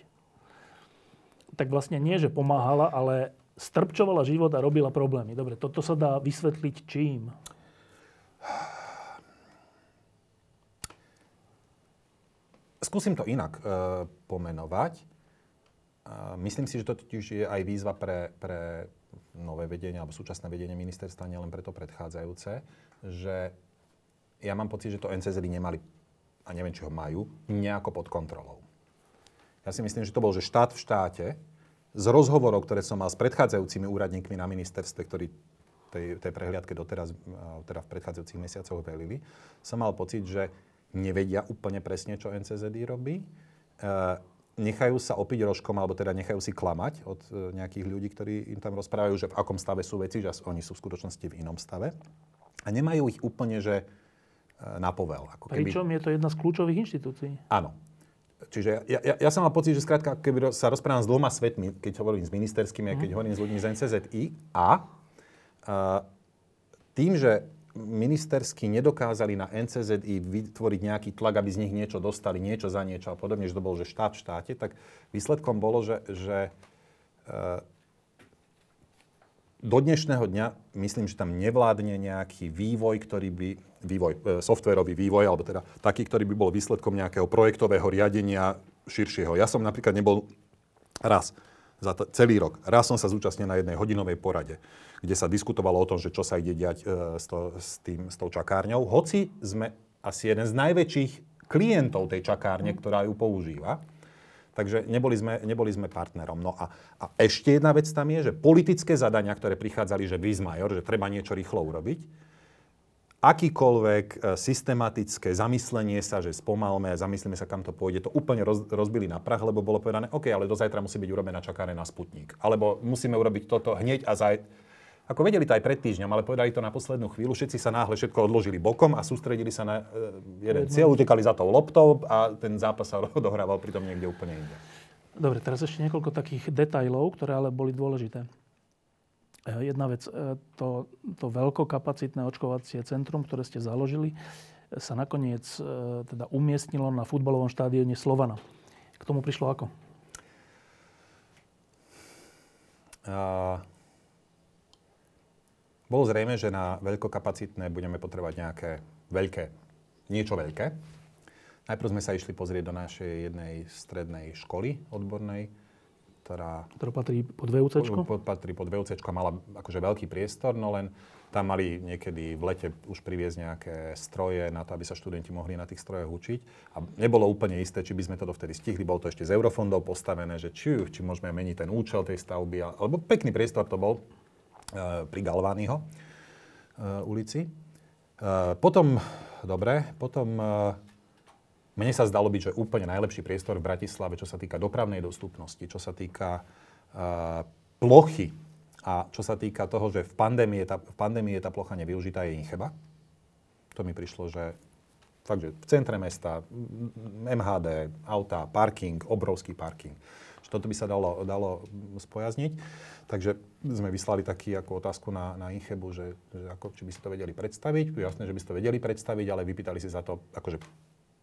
tak vlastne nie, že pomáhala, ale strpčovala život a robila problémy. Dobre, toto sa dá vysvetliť čím? Skúsim to inak e, pomenovať. E, myslím si, že to totiž je aj výzva pre, pre nové vedenie alebo súčasné vedenie ministerstva, nielen pre to predchádzajúce, že ja mám pocit, že to NCZ nemali, a neviem, či ho majú, nejako pod kontrolou. Ja si myslím, že to bol, že štát v štáte, z rozhovorov, ktoré som mal s predchádzajúcimi úradníkmi na ministerstve, ktorí tej, tej prehliadke doteraz, teda v predchádzajúcich mesiacoch velili, som mal pocit, že nevedia úplne presne, čo NCZ robí. E, nechajú sa opiť rožkom, alebo teda nechajú si klamať od e, nejakých ľudí, ktorí im tam rozprávajú, že v akom stave sú veci, že oni sú v skutočnosti v inom stave. A nemajú ich úplne, že na povel. Ako keby... Pričom je to jedna z kľúčových inštitúcií. Áno. Čiže ja, ja, ja som mal pocit, že skrátka, keby sa rozprávam s dvoma svetmi, keď hovorím s ministerskými a keď mhm. hovorím s ľuďmi z NCZI, a, a tým, že ministersky nedokázali na NCZI vytvoriť nejaký tlak, aby z nich niečo dostali, niečo za niečo a podobne, že to bol, že štát v štáte, tak výsledkom bolo, že, že e, do dnešného dňa myslím, že tam nevládne nejaký vývoj, ktorý by, vývoj, e, softwarový vývoj, alebo teda taký, ktorý by bol výsledkom nejakého projektového riadenia širšieho. Ja som napríklad nebol Raz. Za t- celý rok. Raz som sa zúčastnil na jednej hodinovej porade, kde sa diskutovalo o tom, že čo sa ide diať e, s, to, s, tým, s tou čakárňou. Hoci sme asi jeden z najväčších klientov tej čakárne, ktorá ju používa. Takže neboli sme, neboli sme partnerom. No a, a ešte jedna vec tam je, že politické zadania, ktoré prichádzali, že major, že treba niečo rýchlo urobiť, akýkoľvek e, systematické zamyslenie sa, že spomalme, zamyslíme sa, kam to pôjde, to úplne roz, rozbili na prach, lebo bolo povedané, OK, ale do zajtra musí byť urobená čakáre na Sputnik. Alebo musíme urobiť toto hneď a zaj... Ako vedeli to aj pred týždňom, ale povedali to na poslednú chvíľu, všetci sa náhle všetko odložili bokom a sústredili sa na uh, jeden cieľ, utekali za tou loptou a ten zápas sa odohrával pritom niekde úplne inde. Dobre, teraz ešte niekoľko takých detajlov, ktoré ale boli dôležité. Eh, jedna vec, eh, to, to veľkokapacitné očkovacie centrum, ktoré ste založili, eh, sa nakoniec teda umiestnilo na futbalovom štádione Slovana. K tomu prišlo ako? Uh, bolo zrejme, že na veľkokapacitné budeme potrebovať nejaké veľké, niečo veľké. Najprv sme sa išli pozrieť do našej jednej strednej školy odbornej, ktorá... Ktorá patrí pod VUC? Pod, patrí pod VUC a mala akože veľký priestor, no len tam mali niekedy v lete už priviesť nejaké stroje na to, aby sa študenti mohli na tých strojoch učiť. A nebolo úplne isté, či by sme to dovtedy stihli. Bolo to ešte z eurofondov postavené, že či, či môžeme meniť ten účel tej stavby. Alebo pekný priestor to bol pri Galványho uh, ulici. Uh, potom, dobre, potom mne sa zdalo byť, že úplne najlepší priestor v Bratislave, čo sa týka dopravnej dostupnosti, čo sa týka plochy a čo sa týka toho, že v pandémii, tá, v pandémii je tá plocha nevyužitá, je Incheba. To mi prišlo, že fakt, že v centre mesta, MHD, auta, parking, obrovský parking. Toto by sa dalo, dalo spojazniť. Takže sme vyslali taký ako otázku na, na Inchebu, že, že ako, či by si to vedeli predstaviť. Jasné, že by si to vedeli predstaviť, ale vypýtali si za to akože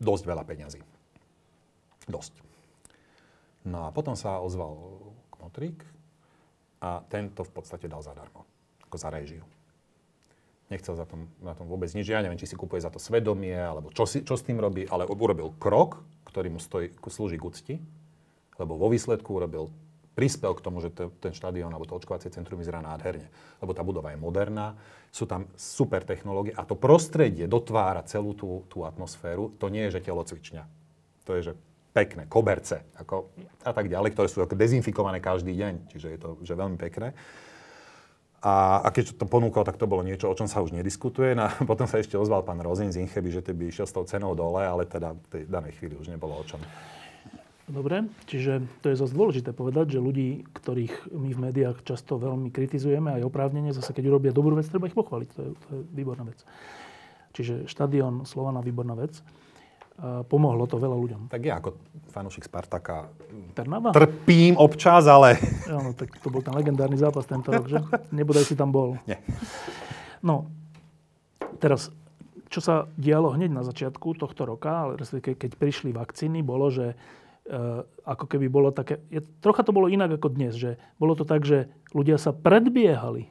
dosť veľa peňazí. Dosť. No a potom sa ozval Kmotrík a ten to v podstate dal zadarmo. Ako za režiu. Nechcel za tom, na tom vôbec nič. Ja neviem, či si kupuje za to svedomie, alebo čo, si, čo s tým robí, ale urobil krok, ktorý mu stojí, slúži k úcti, lebo vo výsledku urobil prispel k tomu, že to, ten štadión alebo to očkovacie centrum vyzerá nádherne. Lebo tá budova je moderná, sú tam super technológie a to prostredie dotvára celú tú, tú atmosféru. To nie je, že telocvičňa. To je, že pekné, koberce ako, a tak ďalej, ktoré sú ako dezinfikované každý deň. Čiže je to že veľmi pekné. A, a keď to ponúkol, tak to bolo niečo, o čom sa už nediskutuje. No a potom sa ešte ozval pán Rozin z Incheby, že by išiel s tou cenou dole, ale teda v tej danej chvíli už nebolo o čom. Dobre, čiže to je zase dôležité povedať, že ľudí, ktorých my v médiách často veľmi kritizujeme, aj oprávnene, zase keď urobia dobrú vec, treba ich pochváliť. To je, to je výborná vec. Čiže štadión Slovana, výborná vec. A pomohlo to veľa ľuďom. Tak ja ako fanúšik Spartaka Trnava? trpím občas, ale... Ja, no, tak to bol ten legendárny zápas tento rok, že? Nebodaj si tam bol. Nie. No, teraz, čo sa dialo hneď na začiatku tohto roka, ale keď prišli vakcíny, bolo, že ako keby bolo také... Je, trocha to bolo inak ako dnes, že bolo to tak, že ľudia sa predbiehali.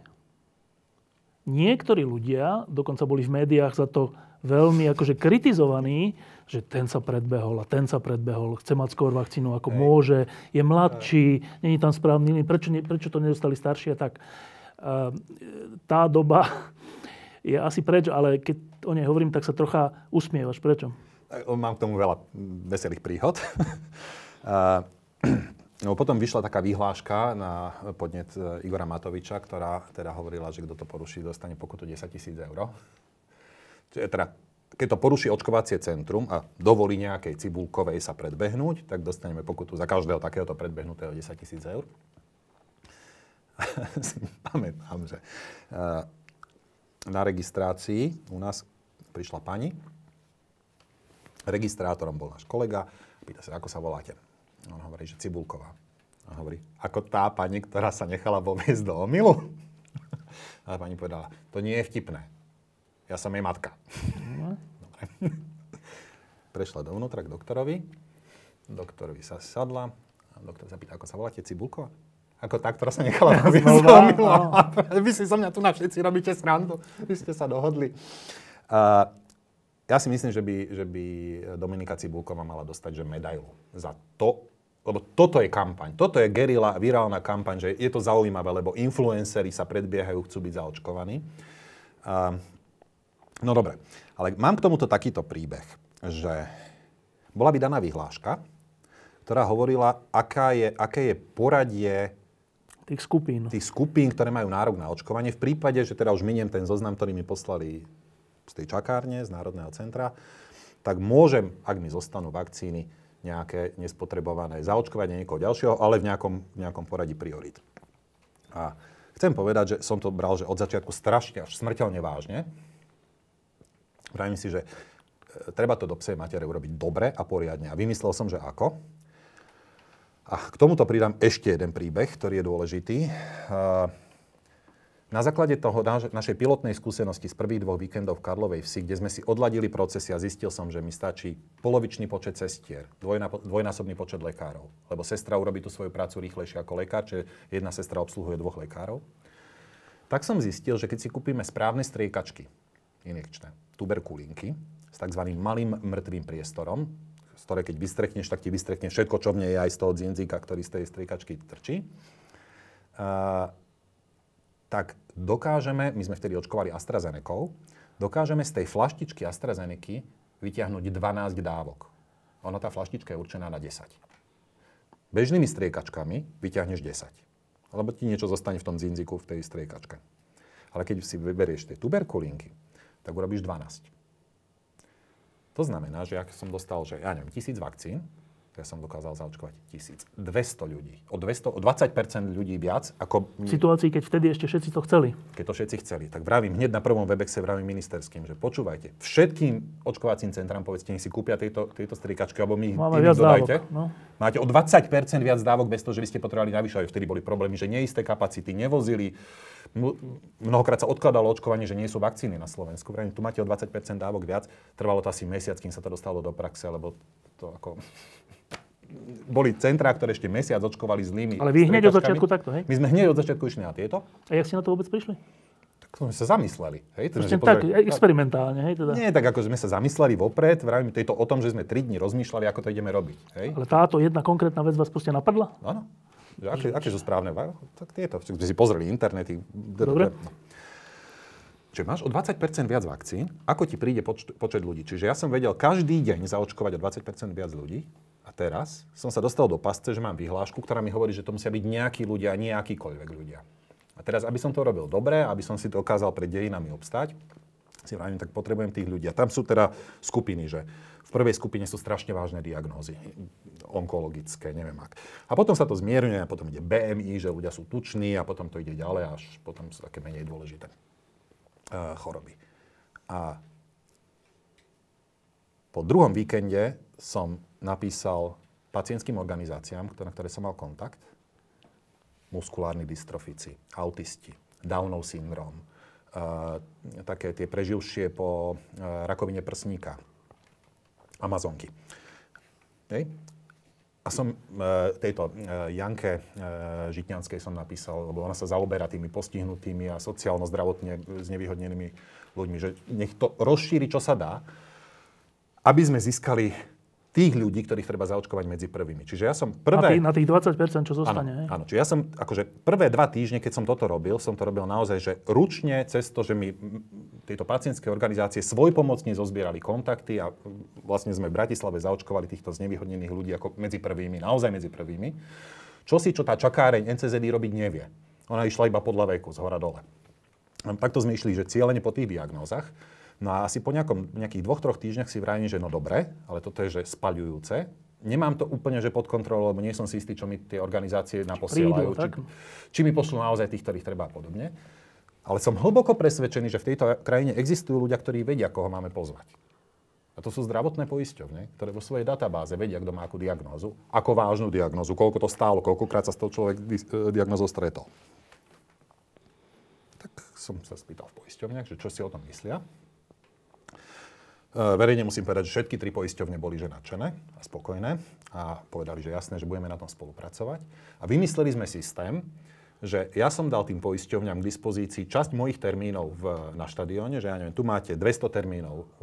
Niektorí ľudia dokonca boli v médiách za to veľmi akože kritizovaní, že ten sa predbehol a ten sa predbehol, chce mať skôr vakcínu ako Hej. môže, je mladší, není tam správny, prečo, prečo to nedostali staršie, tak uh, tá doba je asi preč, ale keď o nej hovorím, tak sa trocha usmievaš. Prečo? Mám k tomu veľa veselých príhod. No, potom vyšla taká vyhláška na podnet e, Igora Matoviča, ktorá teda hovorila, že kto to poruší, dostane pokutu 10 tisíc eur. Čiže teda, keď to poruší očkovacie centrum a dovolí nejakej cibulkovej sa predbehnúť, tak dostaneme pokutu za každého takéhoto predbehnutého 10 tisíc eur. pamätám, že e, na registrácii u nás prišla pani, registrátorom bol náš kolega, pýta sa, ako sa voláte. On hovorí, že Cibulková. A hovorí, ako tá pani, ktorá sa nechala voviesť do omilu? A pani povedala, to nie je vtipné. Ja som jej matka. Dobre. Prešla dovnútra k doktorovi. Doktorovi sa sadla. A doktor sa pýta, ako sa voláte, Cibulková? Ako tá, ktorá sa nechala voviesť do omilu. Vy si so mňa tu na všetci robíte srandu. Vy ste sa dohodli. Uh, ja si myslím, že by, že by Dominika Cibulková mala dostať že medailu za to, lebo toto je kampaň, toto je gerila, virálna kampaň, že je to zaujímavé, lebo influenceri sa predbiehajú, chcú byť zaočkovaní. Uh, no dobre, ale mám k tomuto takýto príbeh, že bola by daná vyhláška, ktorá hovorila, aká je, aké je poradie tých skupín. tých skupín, ktoré majú nárok na očkovanie. V prípade, že teda už miniem ten zoznam, ktorý mi poslali z tej čakárne, z Národného centra, tak môžem, ak mi zostanú vakcíny, nejaké nespotrebované zaočkovanie niekoho ďalšieho, ale v nejakom, v nejakom poradí priorit. A chcem povedať, že som to bral že od začiatku strašne až smrteľne vážne. Vravím si, že e, treba to do psej matere urobiť dobre a poriadne. A vymyslel som, že ako. A k tomuto pridám ešte jeden príbeh, ktorý je dôležitý. Na základe toho našej pilotnej skúsenosti z prvých dvoch víkendov v Karlovej vsi, kde sme si odladili procesy a zistil som, že mi stačí polovičný počet sestier, dvojnásobný počet lekárov. Lebo sestra urobí tú svoju prácu rýchlejšie ako lekár, čiže jedna sestra obsluhuje dvoch lekárov. Tak som zistil, že keď si kúpime správne striekačky, injekčné, tuberkulínky, s tzv. malým mŕtvým priestorom, z ktorej keď vystrekneš, tak ti vystrekne všetko, čo v nej je aj z toho dzinzíka, ktorý z tej striekačky trčí. Uh, tak dokážeme, my sme vtedy očkovali AstraZeneca, dokážeme z tej flaštičky AstraZeneca vyťahnuť 12 dávok. Ono tá flaštička je určená na 10. Bežnými striekačkami vyťahneš 10. Lebo ti niečo zostane v tom zinziku v tej striekačke. Ale keď si vyberieš tie tuberkulínky, tak urobíš 12. To znamená, že ak som dostal, že ja neviem, tisíc vakcín, ja som dokázal zaočkovať 1200 ľudí. O, 200, o 20% ľudí viac ako... V situácii, keď vtedy ešte všetci to chceli. Keď to všetci chceli. Tak vravím, hneď na prvom Webexe vravím ministerským, že počúvajte, všetkým očkovacím centrám povedzte, nech si kúpia tieto, tieto strikačky, alebo my Máme viac dodajte. Dávok, no. Máte o 20% viac dávok bez toho, že by ste potrebovali navyše. Vtedy boli problémy, že neisté kapacity nevozili. Mnohokrát sa odkladalo očkovanie, že nie sú vakcíny na Slovensku. Vravím, tu máte o 20% dávok viac. Trvalo to asi mesiac, kým sa to dostalo do praxe, lebo to ako boli centrá, ktoré ešte mesiac očkovali zlými. Ale vy hneď od začiatku takto, hej? My sme hneď od začiatku išli na tieto. A jak ste na to vôbec prišli? Tak sme sa zamysleli. Hej? Proste tak, pozreli, experimentálne, hej? Teda. Nie, tak ako sme sa zamysleli vopred, vravím to o tom, že sme 3 dní rozmýšľali, ako to ideme robiť. Hej? Ale táto jedna konkrétna vec vás proste napadla? Áno. Aké, aké sú správne? Tak tieto. Sme si pozreli internety. Dobre. No. Čiže máš o 20% viac vakcín, ako ti príde počet ľudí. Čiže ja som vedel každý deň zaočkovať o 20% viac ľudí teraz som sa dostal do pasce, že mám vyhlášku, ktorá mi hovorí, že to musia byť nejakí ľudia, nie akýkoľvek ľudia. A teraz, aby som to robil dobre, aby som si to dokázal pred dejinami obstať, si vravím, tak potrebujem tých ľudí. A tam sú teda skupiny, že v prvej skupine sú strašne vážne diagnózy, onkologické, neviem ak. A potom sa to zmierňuje a potom ide BMI, že ľudia sú tuční a potom to ide ďalej, až potom sú také menej dôležité uh, choroby. A po druhom víkende som napísal pacientským organizáciám, na ktoré som mal kontakt, muskulárni dystrofici, autisti, Downov syndrom, uh, také tie preživšie po uh, rakovine prsníka, Amazonky. Hej. A som uh, tejto uh, Janke uh, Žitňanskej som napísal, lebo ona sa zaoberá tými postihnutými a sociálno-zdravotne znevýhodnenými ľuďmi, že nech to rozšíri, čo sa dá, aby sme získali tých ľudí, ktorých treba zaočkovať medzi prvými. Čiže ja som prvé... Na tých, na tých 20%, čo zostane. Áno, áno, čiže ja som, akože prvé dva týždne, keď som toto robil, som to robil naozaj, že ručne, cez to, že mi tieto pacientské organizácie svojpomocne zozbierali kontakty a vlastne sme v Bratislave zaočkovali týchto znevýhodnených ľudí ako medzi prvými, naozaj medzi prvými. Čo si, čo tá čakáreň NCZD robiť nevie. Ona išla iba podľa veku, z hora dole. Takto sme išli, že cieľene po tých diagnózach. No a asi po nejakom, nejakých dvoch, troch týždňach si vravím, že no dobre, ale toto je že spaľujúce. Nemám to úplne že pod kontrolou, lebo nie som si istý, čo mi tie organizácie naposielajú. Či, či mi pošlú naozaj tých, ktorých treba a podobne. Ale som hlboko presvedčený, že v tejto krajine existujú ľudia, ktorí vedia, koho máme pozvať. A to sú zdravotné poisťovne, ktoré vo svojej databáze vedia, kto má akú diagnózu, ako vážnu diagnózu, koľko to stálo, koľkokrát sa s tou človek e, diagnózou stretol. Tak som sa spýtal v poisťovniach, že čo si o tom myslia. Eh, verejne musím povedať, že všetky tri poisťovne boli že nadšené a spokojné a povedali, že jasné, že budeme na tom spolupracovať. A vymysleli sme systém, že ja som dal tým poisťovňam k dispozícii časť mojich termínov v, na štadióne, že ja neviem, tu máte 200 termínov v,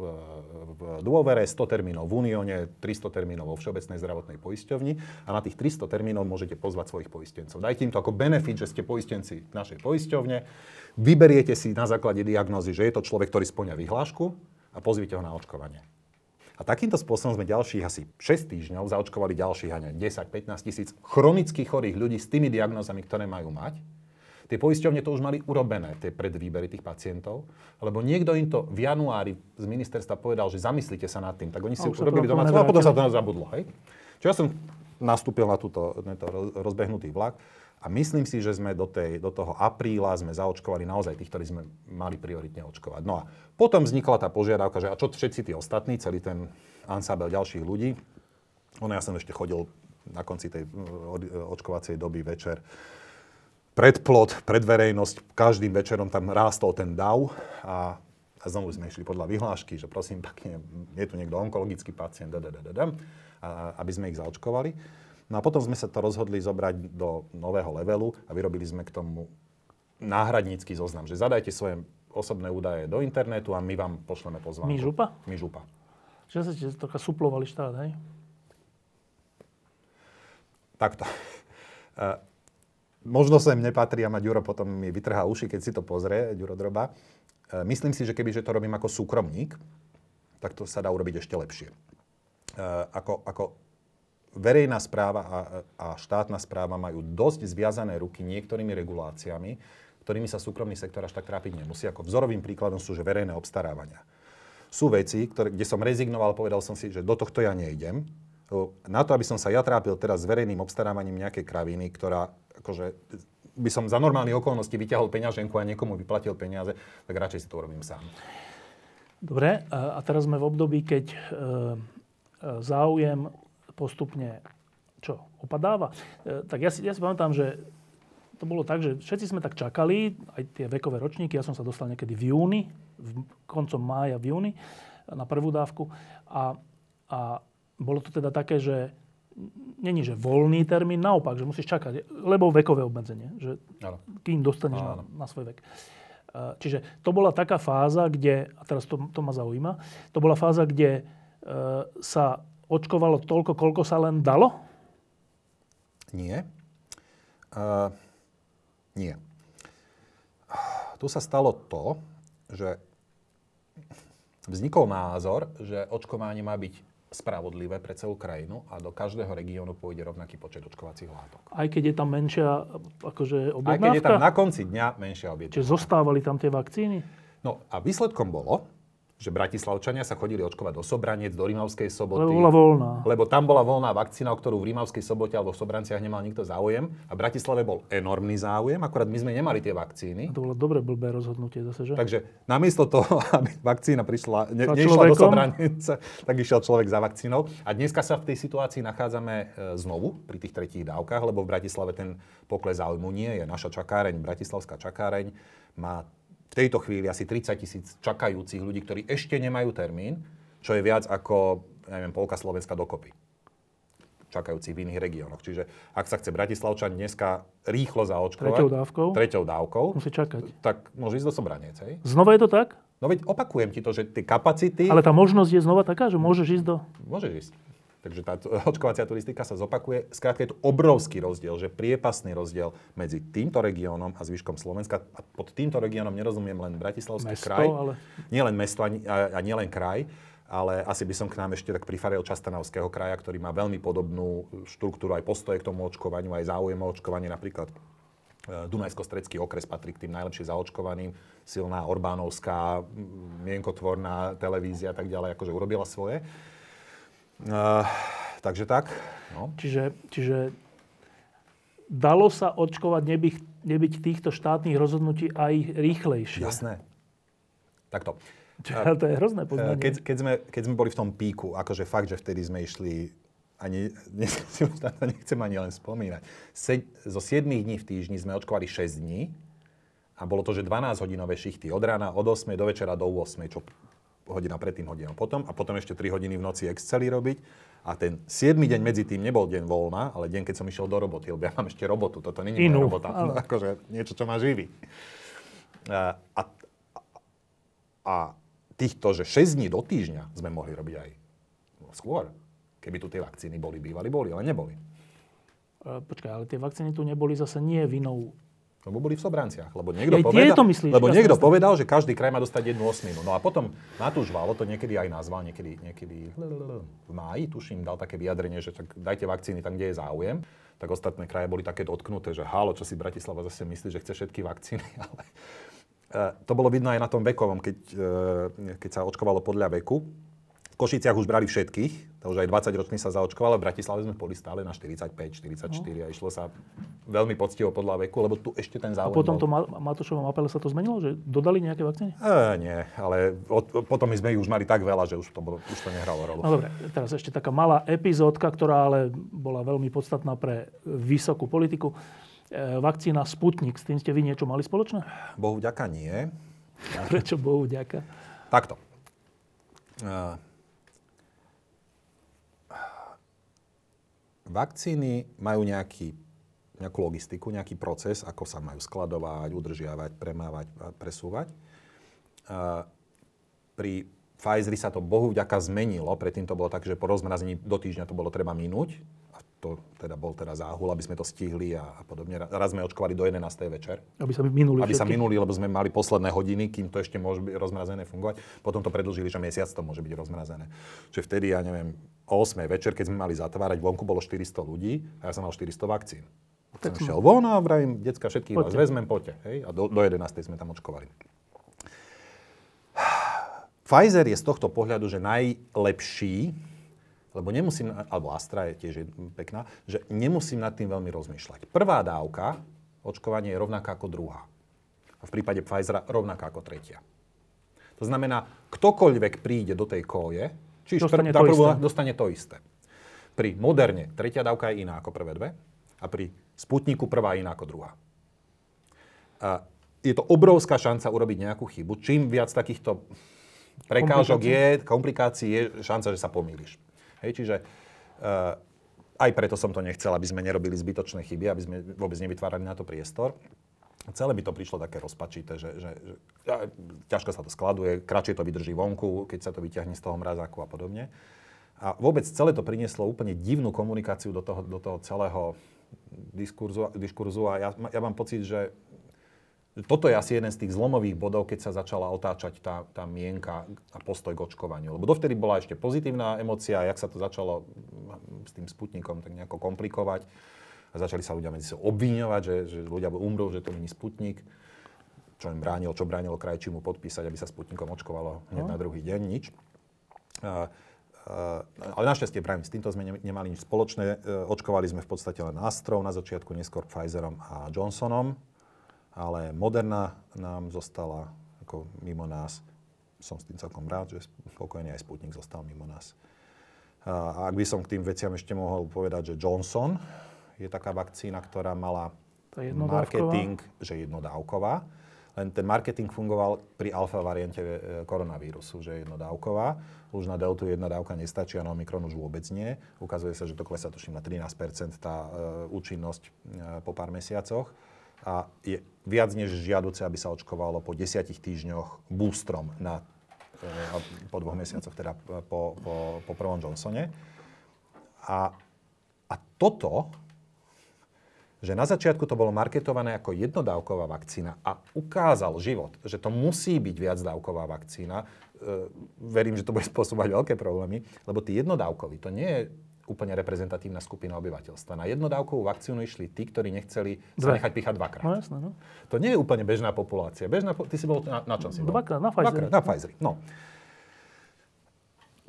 v dôvere, 100 termínov v Unióne, 300 termínov vo Všeobecnej zdravotnej poisťovni a na tých 300 termínov môžete pozvať svojich poistencov. Dajte im to ako benefit, že ste poistenci našej poisťovne, vyberiete si na základe diagnózy, že je to človek, ktorý splňa vyhlášku a pozvite ho na očkovanie. A takýmto spôsobom sme ďalších asi 6 týždňov zaočkovali ďalších, 10-15 tisíc chronicky chorých ľudí s tými diagnózami, ktoré majú mať. Tie poisťovne to už mali urobené, tie predvýbery tých pacientov, lebo niekto im to v januári z ministerstva povedal, že zamyslite sa nad tým, tak oni si už urobili domácu a potom sa to zabudlo. Hej? Čo ja som nastúpil na túto, tento rozbehnutý vlak a myslím si, že sme do, tej, do toho apríla sme zaočkovali naozaj tých, ktorí sme mali prioritne očkovať. No a potom vznikla tá požiadavka, že a čo všetci tí ostatní, celý ten ansábel ďalších ľudí. Ono ja som ešte chodil na konci tej očkovacej doby večer pred plot, pred verejnosť. Každým večerom tam rástol ten DAV a, a znovu sme išli podľa vyhlášky, že prosím pekne, je tu niekto onkologický pacient, a, aby sme ich zaočkovali. No a potom sme sa to rozhodli zobrať do nového levelu a vyrobili sme k tomu náhradnícky zoznam, že zadajte svoje osobné údaje do internetu a my vám pošleme pozvánku. My župa? My župa. Čiže sa ste trocha suplovali štát, hej? Takto. Uh, možno sem nepatrí a ma Ďuro potom mi vytrhá uši, keď si to pozrie, Ďuro Droba. Uh, myslím si, že keby že to robím ako súkromník, tak to sa dá urobiť ešte lepšie. Uh, ako, ako verejná správa a, a štátna správa majú dosť zviazané ruky niektorými reguláciami, ktorými sa súkromný sektor až tak trápiť nemusí. Ako vzorovým príkladom sú že verejné obstarávania. Sú veci, ktoré, kde som rezignoval, povedal som si, že do tohto ja nejdem. Na to, aby som sa ja trápil teraz s verejným obstarávaním nejakej kraviny, ktorá akože, by som za normálne okolnosti vyťahol peňaženku a niekomu vyplatil peniaze, tak radšej si to urobím sám. Dobre, a teraz sme v období, keď e, e, záujem postupne čo, opadáva. E, tak ja si, ja si pamätám, že to bolo tak, že všetci sme tak čakali, aj tie vekové ročníky, ja som sa dostal niekedy v júni, v, koncom mája, v júni, na prvú dávku. A, a bolo to teda také, že není, že voľný termín, naopak, že musíš čakať, lebo vekové obmedzenie, že ano. kým dostaneš ano. na, na svoj vek. E, čiže to bola taká fáza, kde, a teraz to, to ma zaujíma, to bola fáza, kde e, sa očkovalo toľko, koľko sa len dalo? Nie. Uh, nie. Tu sa stalo to, že vznikol názor, že očkovanie má byť spravodlivé pre celú krajinu a do každého regiónu pôjde rovnaký počet očkovacích látok. Aj keď je tam menšia akože objednávka? Aj keď je tam na konci dňa menšia objednávka. Čiže zostávali tam tie vakcíny? No a výsledkom bolo, že Bratislavčania sa chodili očkovať do Sobranec, do Rímavskej soboty. Lebo bola voľná. Lebo tam bola voľná vakcína, o ktorú v Rímavskej sobote alebo v Sobranciach nemal nikto záujem. A v Bratislave bol enormný záujem, akurát my sme nemali tie vakcíny. A to bolo dobre blbé rozhodnutie zase, že? Takže namiesto toho, aby vakcína prišla, ne, nešla do Sobranice, tak išiel človek za vakcínou. A dneska sa v tej situácii nachádzame e, znovu pri tých tretích dávkach, lebo v Bratislave ten pokles záujmu nie je. Naša čakáreň, Bratislavská čakáreň, má v tejto chvíli asi 30 tisíc čakajúcich ľudí, ktorí ešte nemajú termín, čo je viac ako, neviem, polka Slovenska dokopy čakajúcich v iných regiónoch. Čiže ak sa chce Bratislavčan dneska rýchlo zaočkovať... Treťou dávkou? Treťou dávkou. Musí čakať. Tak môže ísť do Sobranec, hej? Znova je to tak? No veď opakujem ti to, že tie kapacity... Ale tá možnosť je znova taká, že môžeš ísť do... Môžeš ísť. Takže tá očkovacia turistika sa zopakuje. Skrátka je to obrovský rozdiel, že priepasný rozdiel medzi týmto regiónom a zvyškom Slovenska. A pod týmto regiónom nerozumiem len Bratislavský mesto, kraj. Ale... Nie len mesto a, a nie len kraj, ale asi by som k nám ešte tak prifaril Častanovského kraja, ktorý má veľmi podobnú štruktúru aj postoje k tomu očkovaniu, aj záujem o očkovanie. Napríklad e, Dunajsko-Stredský okres patrí k tým najlepšie zaočkovaným. Silná Orbánovská, mienkotvorná televízia a tak ďalej, akože urobila svoje. Uh, takže tak. No. Čiže, čiže dalo sa očkovať nebyť, nebyť týchto štátnych rozhodnutí aj rýchlejšie? Jasné. Takto. Čiže, to je hrozné poznanie. Keď, keď, sme, keď sme boli v tom píku, akože fakt, že vtedy sme išli ani, nechcem ani len spomínať. Se, zo 7 dní v týždni sme očkovali 6 dní a bolo to, že 12-hodinové šichty od rána od 8 do večera do 8, čo hodina predtým, hodina potom a potom ešte 3 hodiny v noci Exceli robiť. A ten 7 deň medzi tým nebol deň voľna, ale deň, keď som išiel do roboty, lebo ja mám ešte robotu, toto není moja robota, ale... akože niečo, čo ma živí. A, a, a týchto, že 6 dní do týždňa sme mohli robiť aj skôr. Keby tu tie vakcíny boli, bývali, boli, ale neboli. Počkaj, ale tie vakcíny tu neboli zase nie vinou lebo boli v Sobranciach. Lebo niekto, ja, povedal, to myslíš, lebo niekto povedal, že každý kraj má dostať jednu osminu. No a potom Matúš Valo to niekedy aj nazval, niekedy, niekedy v máji, tuším, dal také vyjadrenie, že tak dajte vakcíny tam, kde je záujem. Tak ostatné kraje boli také dotknuté, že halo, čo si Bratislava zase myslí, že chce všetky vakcíny. Ale e, to bolo vidno aj na tom vekovom, keď, e, keď sa očkovalo podľa veku v Košiciach už brali všetkých, to už aj 20 roční sa zaočkovalo, v Bratislave sme boli stále na 45, 44 no. a išlo sa veľmi poctivo podľa veku, lebo tu ešte ten záujem A potom to Matúšovom apele sa to zmenilo, že dodali nejaké vakcíny? E, nie, ale od, potom my sme ich už mali tak veľa, že už to, bolo, už to nehralo rolu. No dobre, teraz ešte taká malá epizódka, ktorá ale bola veľmi podstatná pre vysokú politiku. E, vakcína Sputnik, s tým ste vy niečo mali spoločné? Bohu ďaka nie. Prečo Bohu ďaka? Takto. Uh, Vakcíny majú nejaký, nejakú logistiku, nejaký proces, ako sa majú skladovať, udržiavať, premávať, presúvať. Pri Pfizeri sa to bohu vďaka zmenilo. Predtým to bolo tak, že po rozmrazení do týždňa to bolo treba minúť. To teda bol teda záhul, aby sme to stihli a, a podobne. Raz sme očkovali do 11. večer. Aby sa minuli Aby všetky. sa minuli, lebo sme mali posledné hodiny, kým to ešte môže byť rozmrazené fungovať. Potom to predlžili, že mesiac to môže byť rozmrazené. Čiže vtedy, ja neviem, o 8. večer, keď sme mali zatvárať, vonku bolo 400 ľudí a ja som mal 400 vakcín. Tak som šiel von a vravím, decka, všetkých vás vezmem, poďte. Hej? A do, do 11. sme tam očkovali. Pfizer je z tohto pohľadu, že najlepší, lebo nemusím, alebo Astra je tiež pekná, že nemusím nad tým veľmi rozmýšľať. Prvá dávka očkovanie je rovnaká ako druhá. A v prípade Pfizera rovnaká ako tretia. To znamená, ktokoľvek príde do tej koje, Čiže dostane, pr- to isté. dostane to isté. Pri Moderne tretia dávka je iná ako prvé dve a pri Sputniku prvá iná ako druhá. A je to obrovská šanca urobiť nejakú chybu. Čím viac takýchto prekážok je, komplikácií je šanca, že sa pomýliš. Hej, čiže uh, aj preto som to nechcel, aby sme nerobili zbytočné chyby, aby sme vôbec nevytvárali na to priestor. Celé by to prišlo také rozpačité, že, že, že ja, ťažko sa to skladuje, kratšie to vydrží vonku, keď sa to vyťahne z toho mrazáku a podobne. A vôbec celé to prinieslo úplne divnú komunikáciu do toho, do toho celého diskurzu, diskurzu a ja, ja mám pocit, že toto je asi jeden z tých zlomových bodov, keď sa začala otáčať tá, tá mienka a postoj k očkovaniu. Lebo dovtedy bola ešte pozitívna emocia, jak sa to začalo s tým sputnikom tak nejako komplikovať a začali sa ľudia medzi sebou obviňovať, že, že ľudia umrú, že to není Sputnik, čo im bránilo, čo bránilo krajčímu podpísať, aby sa Sputnikom očkovalo hneď no. na druhý deň, nič. Uh, uh, ale našťastie, pravím, s týmto sme nemali nič spoločné. Uh, očkovali sme v podstate len Astrov, na začiatku neskôr Pfizerom a Johnsonom, ale Moderna nám zostala ako mimo nás. Som s tým celkom rád, že spokojne aj Sputnik zostal mimo nás. A ak by som k tým veciam ešte mohol povedať, že Johnson, je taká vakcína, ktorá mala marketing, že jednodávková. Len ten marketing fungoval pri alfa variante e, koronavírusu, že je jednodávková. Už na deltu jedna dávka nestačí a na Omikron už vôbec nie. Ukazuje sa, že to klesá tuším na 13 tá uh, účinnosť uh, po pár mesiacoch. A je viac než žiaduce, aby sa očkovalo po 10 týždňoch boostrom na, uh, po dvoch mesiacoch, teda po, po, po prvom Johnsone. A, a toto že na začiatku to bolo marketované ako jednodávková vakcína a ukázal život, že to musí byť viacdávková vakcína. E, verím, že to bude spôsobovať veľké problémy, lebo tí jednodávkoví, to nie je úplne reprezentatívna skupina obyvateľstva. Na jednodávkovú vakcínu išli tí, ktorí nechceli sa nechať píchať dvakrát. No, jasné, no. To nie je úplne bežná populácia. Bežná, ty si bol na, na čom si bol? Dvakrát, na Pfizeri. Dvakrát, na Pfizeri. No.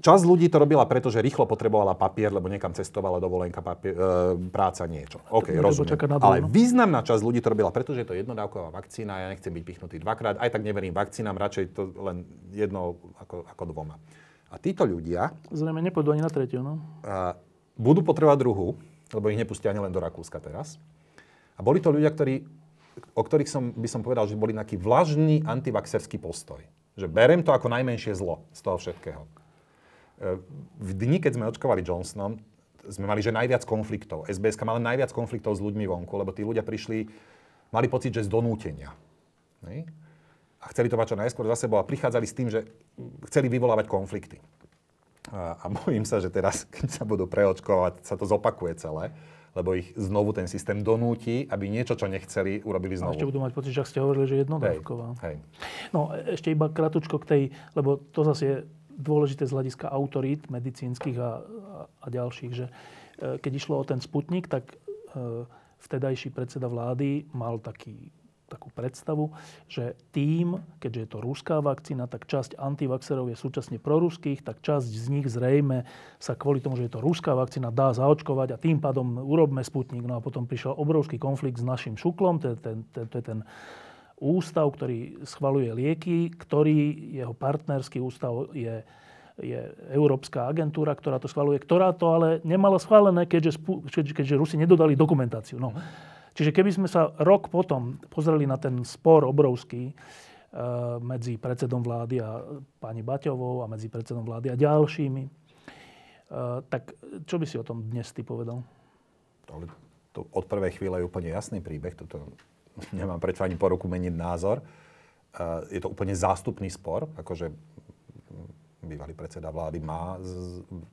Časť ľudí to robila preto, že rýchlo potrebovala papier, lebo niekam cestovala dovolenka, papier, e, práca, niečo. OK, rozumiem. Ale významná časť ľudí to robila preto, že je to jednodávková vakcína, ja nechcem byť pichnutý dvakrát, aj tak neverím vakcínám, radšej to len jedno ako, ako dvoma. A títo ľudia... Zrejme nepôjdu ani na tretiu, no. Budú potrebovať druhú, lebo ich nepustia ani len do Rakúska teraz. A boli to ľudia, ktorí, o ktorých som, by som povedal, že boli nejaký vlažný antivaxerský postoj. Že berem to ako najmenšie zlo z toho všetkého. E, v dni, keď sme očkovali Johnsonom, sme mali že najviac konfliktov. SBS mala najviac konfliktov s ľuďmi vonku, lebo tí ľudia prišli, mali pocit, že z donútenia. A chceli to mať čo najskôr za sebou a prichádzali s tým, že chceli vyvolávať konflikty. A, a bojím sa, že teraz, keď sa budú preočkovať, sa to zopakuje celé lebo ich znovu ten systém donúti, aby niečo, čo nechceli, urobili znovu. A ešte budú mať pocit, že ste hovorili, že jednodávková. Hej, hej. No ešte iba kratučko k tej, lebo to zase je dôležité z hľadiska autorít medicínskych a, a, a ďalších, že e, keď išlo o ten Sputnik, tak e, vtedajší predseda vlády mal taký takú predstavu, že tým, keďže je to ruská vakcína, tak časť antivaxerov je súčasne proruských, tak časť z nich zrejme sa kvôli tomu, že je to ruská vakcína, dá zaočkovať a tým pádom urobme Sputnik. No a potom prišiel obrovský konflikt s našim šuklom, to je ten, to, to ten ústav, ktorý schvaluje lieky, ktorý, jeho partnerský ústav je je Európska agentúra, ktorá to schvaluje, ktorá to ale nemala schválené, keďže, keďže, Rusi nedodali dokumentáciu. No. Čiže keby sme sa rok potom pozreli na ten spor obrovský eh, medzi predsedom vlády a pani Baťovou a medzi predsedom vlády a ďalšími, eh, tak čo by si o tom dnes ty povedal? Ale to od prvej chvíle je úplne jasný príbeh. Toto nemám prečo ani po roku meniť názor. Eh, je to úplne zástupný spor. Akože bývalý predseda vlády má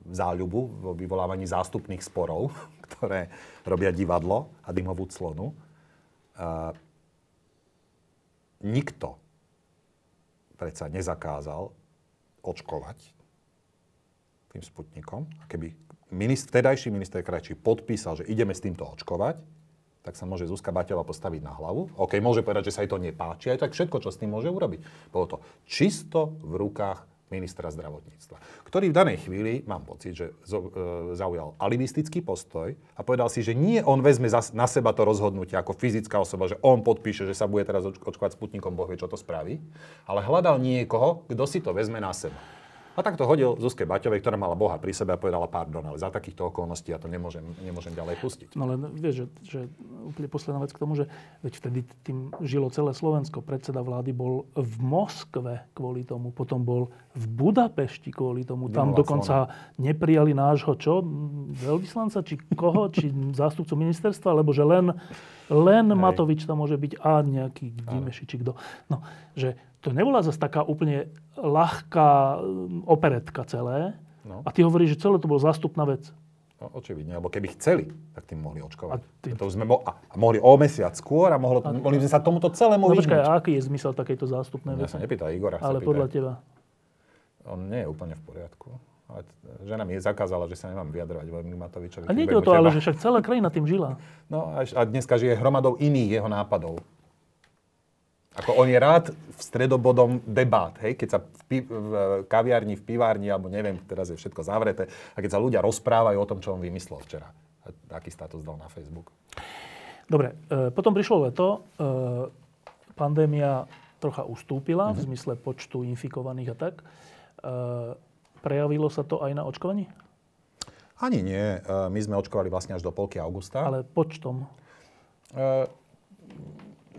záľubu vo vyvolávaní zástupných sporov, ktoré robia divadlo a dymovú clonu. A nikto predsa nezakázal očkovať tým sputnikom. A keby ministr, vtedajší minister Krajčí podpísal, že ideme s týmto očkovať, tak sa môže Zuzka Baťová postaviť na hlavu. OK, môže povedať, že sa jej to nepáči, aj tak všetko, čo s tým môže urobiť. Bolo to čisto v rukách ministra zdravotníctva, ktorý v danej chvíli, mám pocit, že e, zaujal alibistický postoj a povedal si, že nie on vezme na seba to rozhodnutie ako fyzická osoba, že on podpíše, že sa bude teraz očkovať Sputnikom, Boh vie, čo to spraví, ale hľadal niekoho, kto si to vezme na seba. A tak to hodil Zuzke Baťovej, ktorá mala Boha pri sebe a povedala, pardon, ale za takýchto okolností ja to nemôžem, nemôžem ďalej pustiť. No len vieš, že, že úplne posledná vec k tomu, že veď vtedy tým žilo celé Slovensko. Predseda vlády bol v Moskve kvôli tomu, potom bol v Budapešti kvôli tomu. Tam dokonca slona. neprijali nášho čo? Veľvyslanca, či koho? či zástupcu ministerstva? Lebo že len, len Matovič tam môže byť a nejaký Dimeši, či kto. No, že to nebola zase taká úplne ľahká um, operetka celé. No. A ty hovoríš, že celé to bolo zástupná vec. No, očividne, lebo keby chceli, tak tým mohli očkovať. A, ty... to sme mo- a mohli o mesiac skôr a mohlo, a... mohli sme sa tomuto celému no, počkaj, a aký je zmysel takejto zástupnej veci? Ja sa nepýta Igora. Ale podľa teba? On nie je úplne v poriadku. Ale žena mi zakázala, že sa nemám vyjadrovať veľmi Matovičovi. A nie je to, ale že však celá krajina tým žila. No a dneska žije hromadou iných jeho nápadov. Ako on je rád v stredobodom debát, hej? keď sa v, pi- v kaviarni, v pivárni, alebo neviem, teraz je všetko zavreté, a keď sa ľudia rozprávajú o tom, čo on vymyslel včera. A aký status dal na Facebook. Dobre, e, potom prišlo leto, e, pandémia trocha ustúpila mm-hmm. v mhm. zmysle počtu infikovaných a tak. E, prejavilo sa to aj na očkovaní? Ani nie. My sme očkovali vlastne až do polky augusta. Ale počtom?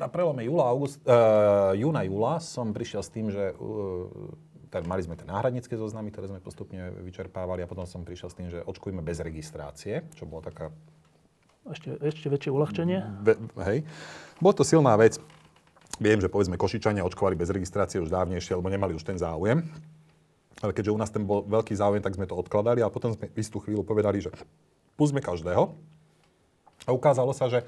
Na prelome júla, august, uh, júna, júla som prišiel s tým, že uh, tak mali sme tie náhradnícke zoznamy, ktoré sme postupne vyčerpávali a potom som prišiel s tým, že očkujeme bez registrácie, čo bolo taká... Ešte, ešte väčšie uľahčenie? Be, hej. Bolo to silná vec. Viem, že povedzme Košičania očkovali bez registrácie už dávnejšie, lebo nemali už ten záujem. Ale keďže u nás ten bol veľký záujem, tak sme to odkladali a potom sme istú chvíľu povedali, že pustme každého. A ukázalo sa, že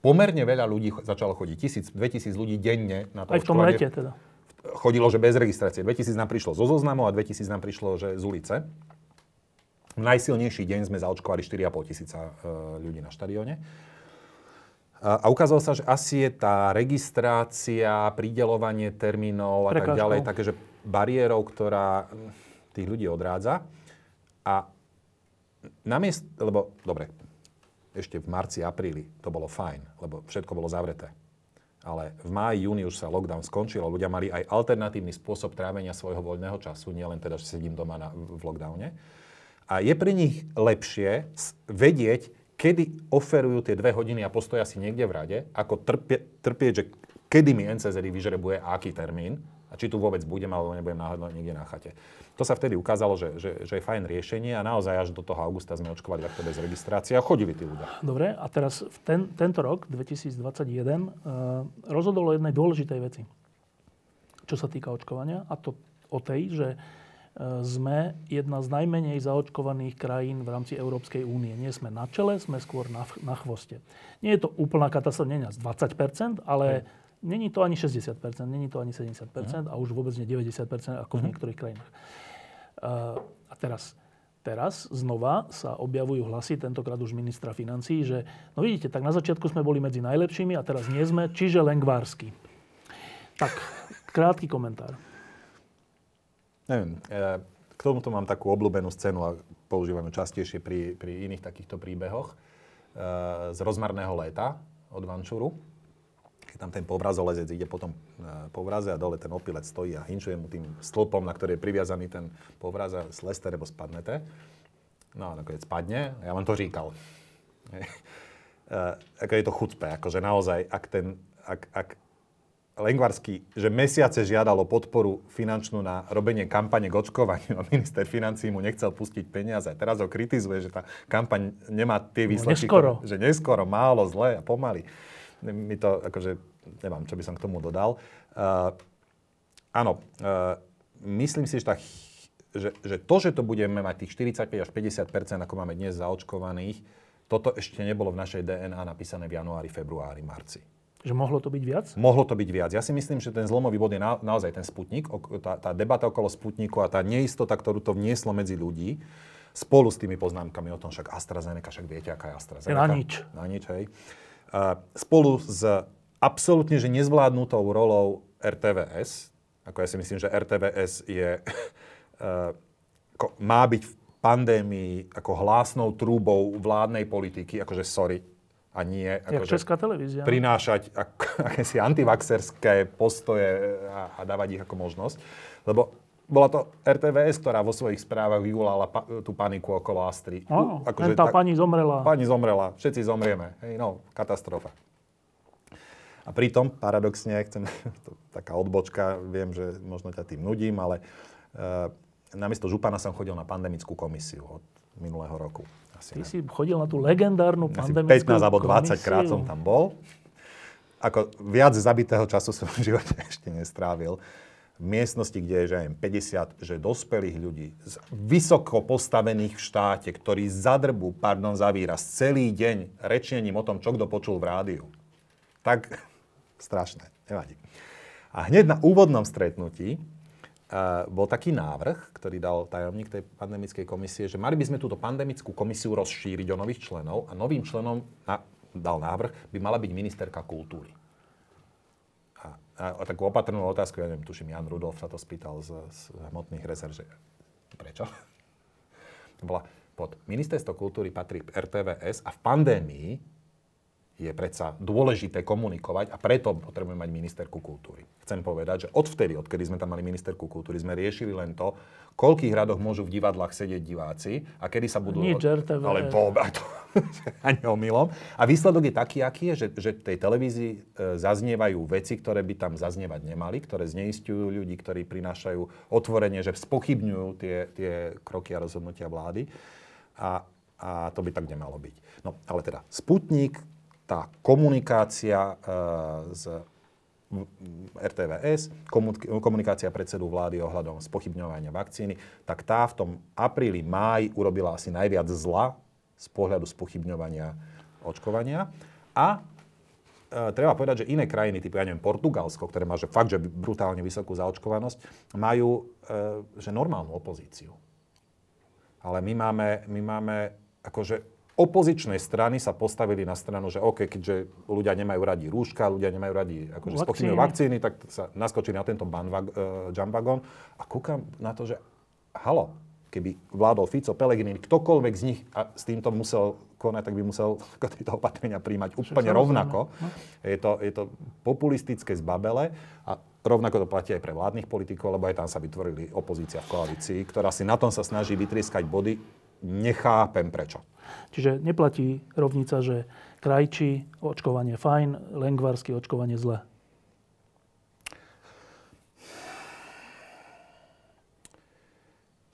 pomerne veľa ľudí začalo chodiť. Tisíc, 2000 ľudí denne na to Aj v tom lete teda. Chodilo, že bez registrácie. 2000 nám prišlo zo zoznamu a 2000 nám prišlo, že z ulice. V najsilnejší deň sme zaočkovali 4,5 tisíca e, ľudí na štadióne. A, ukázalo sa, že asi je tá registrácia, pridelovanie termínov a Prekážkou. tak ďalej, také, že bariérou, ktorá tých ľudí odrádza. A namiest, lebo, dobre, ešte v marci, apríli to bolo fajn, lebo všetko bolo zavreté. Ale v máji, júni už sa lockdown skončil a ľudia mali aj alternatívny spôsob trávenia svojho voľného času, nielen teda, že sedím doma na, v lockdowne. A je pre nich lepšie vedieť, kedy oferujú tie dve hodiny a postoja si niekde v rade, ako trpie, trpieť, že kedy mi NCZ vyžrebuje aký termín, A či tu vôbec budem, alebo nebudem náhodou niekde na chate. To sa vtedy ukázalo, že, že, že je fajn riešenie a naozaj až do toho augusta sme očkovali takto bez registrácie a chodili tí ľudia. Dobre, a teraz v ten, tento rok, 2021, uh, rozhodol o jednej dôležitej veci, čo sa týka očkovania, a to o tej, že uh, sme jedna z najmenej zaočkovaných krajín v rámci Európskej únie. Nie sme na čele, sme skôr na, na chvoste. Nie je to úplná katastrofa, nie je 20%, ale není to ani 60%, není to ani 70% a už vôbec nie 90% ako v niektorých krajinách. A teraz, teraz znova sa objavujú hlasy, tentokrát už ministra financí, že no vidíte, tak na začiatku sme boli medzi najlepšími a teraz nie sme, čiže lengvársky. Tak, krátky komentár. Neviem, k tomuto mám takú obľúbenú scénu a používam ju častejšie pri, pri iných takýchto príbehoch z rozmarného léta od Vančuru keď tam ten povrazolezec ide potom e, povraze a dole ten opilec stojí a hinčuje mu tým stĺpom, na ktorý je priviazaný ten povraz a sleste, lebo spadnete. No a nakoniec spadne ja vám to říkal. E, ako je to chucpe, akože naozaj, ak ten, ak, ak Lengvarsky, že mesiace žiadalo podporu finančnú na robenie kampane k očkovaniu a minister financí mu nechcel pustiť peniaze. Teraz ho kritizuje, že tá kampaň nemá tie no, výsledky. No, neskoro. Že neskoro, málo, zle a pomaly mi to, akože, neviem, čo by som k tomu dodal. Uh, áno, uh, myslím si, že, tá, že, že to, že to budeme mať tých 45 až 50 ako máme dnes zaočkovaných, toto ešte nebolo v našej DNA napísané v januári, februári, marci. Že mohlo to byť viac? Mohlo to byť viac. Ja si myslím, že ten zlomový bod je na, naozaj ten Sputnik, tá, tá debata okolo Sputniku a tá neistota, ktorú to vnieslo medzi ľudí, spolu s tými poznámkami o tom, však AstraZeneca, však viete, aká je AstraZeneca. Na nič. Na nič, hej spolu s absolútne že nezvládnutou rolou RTVS, ako ja si myslím, že RTVS je, ako má byť v pandémii ako hlásnou trúbou vládnej politiky, akože sorry, a nie akože Česká televízia. prinášať ako, akési antivaxerské postoje a, a dávať ich ako možnosť. Lebo bola to RTVS, ktorá vo svojich správach vyvolala pa, tú paniku okolo Astry. Áno, akože tá tak, pani zomrela. Pani zomrela, všetci zomrieme. Hej, no, katastrofa. A pritom, paradoxne, chcem, to, taká odbočka, viem, že možno ťa tým nudím, ale uh, namiesto župana som chodil na pandemickú komisiu od minulého roku. Asi Ty ne. si chodil na tú legendárnu pandemickú 15 alebo 20 krát som tam bol. Ako viac zabitého času som v živote ešte nestrávil miestnosti, kde je že 50 že dospelých ľudí, z vysoko postavených v štáte, ktorí zadrbu, pardon za výraz, celý deň rečením o tom, čo kto počul v rádiu. Tak strašné, nevadí. A hneď na úvodnom stretnutí uh, bol taký návrh, ktorý dal tajomník tej pandemickej komisie, že mali by sme túto pandemickú komisiu rozšíriť o nových členov a novým členom na, dal návrh, by mala byť ministerka kultúry a, a takú opatrnú otázku, ja neviem, tuším, Jan Rudolf sa to spýtal z, z hmotných rezerv, že prečo? Bola pod ministerstvo kultúry patrí RTVS a v pandémii je predsa dôležité komunikovať a preto potrebujeme mať ministerku kultúry. Chcem povedať, že odvtedy, odkedy sme tam mali ministerku kultúry, sme riešili len to, koľkých radoch môžu v divadlách sedieť diváci a kedy sa budú... Nič RTV. Ale vôbec to ani omylom. A výsledok je taký, aký je, že, že tej televízii e, zaznievajú veci, ktoré by tam zaznievať nemali, ktoré zneistujú ľudí, ktorí prinášajú otvorenie, že spochybňujú tie, tie kroky a rozhodnutia vlády. A, a to by tak nemalo byť. No, ale teda Sputnik, tá komunikácia e, s RTVS, komunikácia predsedu vlády ohľadom spochybňovania vakcíny, tak tá v tom apríli, máji urobila asi najviac zla z pohľadu spochybňovania očkovania. A e, treba povedať, že iné krajiny, typu, ja neviem, Portugalsko, ktoré má že fakt, že brutálne vysokú zaočkovanosť, majú e, že normálnu opozíciu. Ale my máme, my máme akože opozičnej strany sa postavili na stranu, že OK, keďže ľudia nemajú radi rúška, ľudia nemajú radi akože vakcíny. vakcíny, tak sa naskočili na tento uh, jumpwagon a kúkam na to, že halo, keby vládol Fico, Pelegrini, ktokoľvek z nich a s týmto musel konať, tak by musel tieto opatrenia príjmať úplne rovnako. No. Je to, je to populistické zbabele a rovnako to platí aj pre vládnych politikov, lebo aj tam sa vytvorili opozícia v koalícii, ktorá si na tom sa snaží vytrieskať body. Nechápem prečo. Čiže neplatí rovnica, že krajčí očkovanie fajn, lengvarsky očkovanie zle.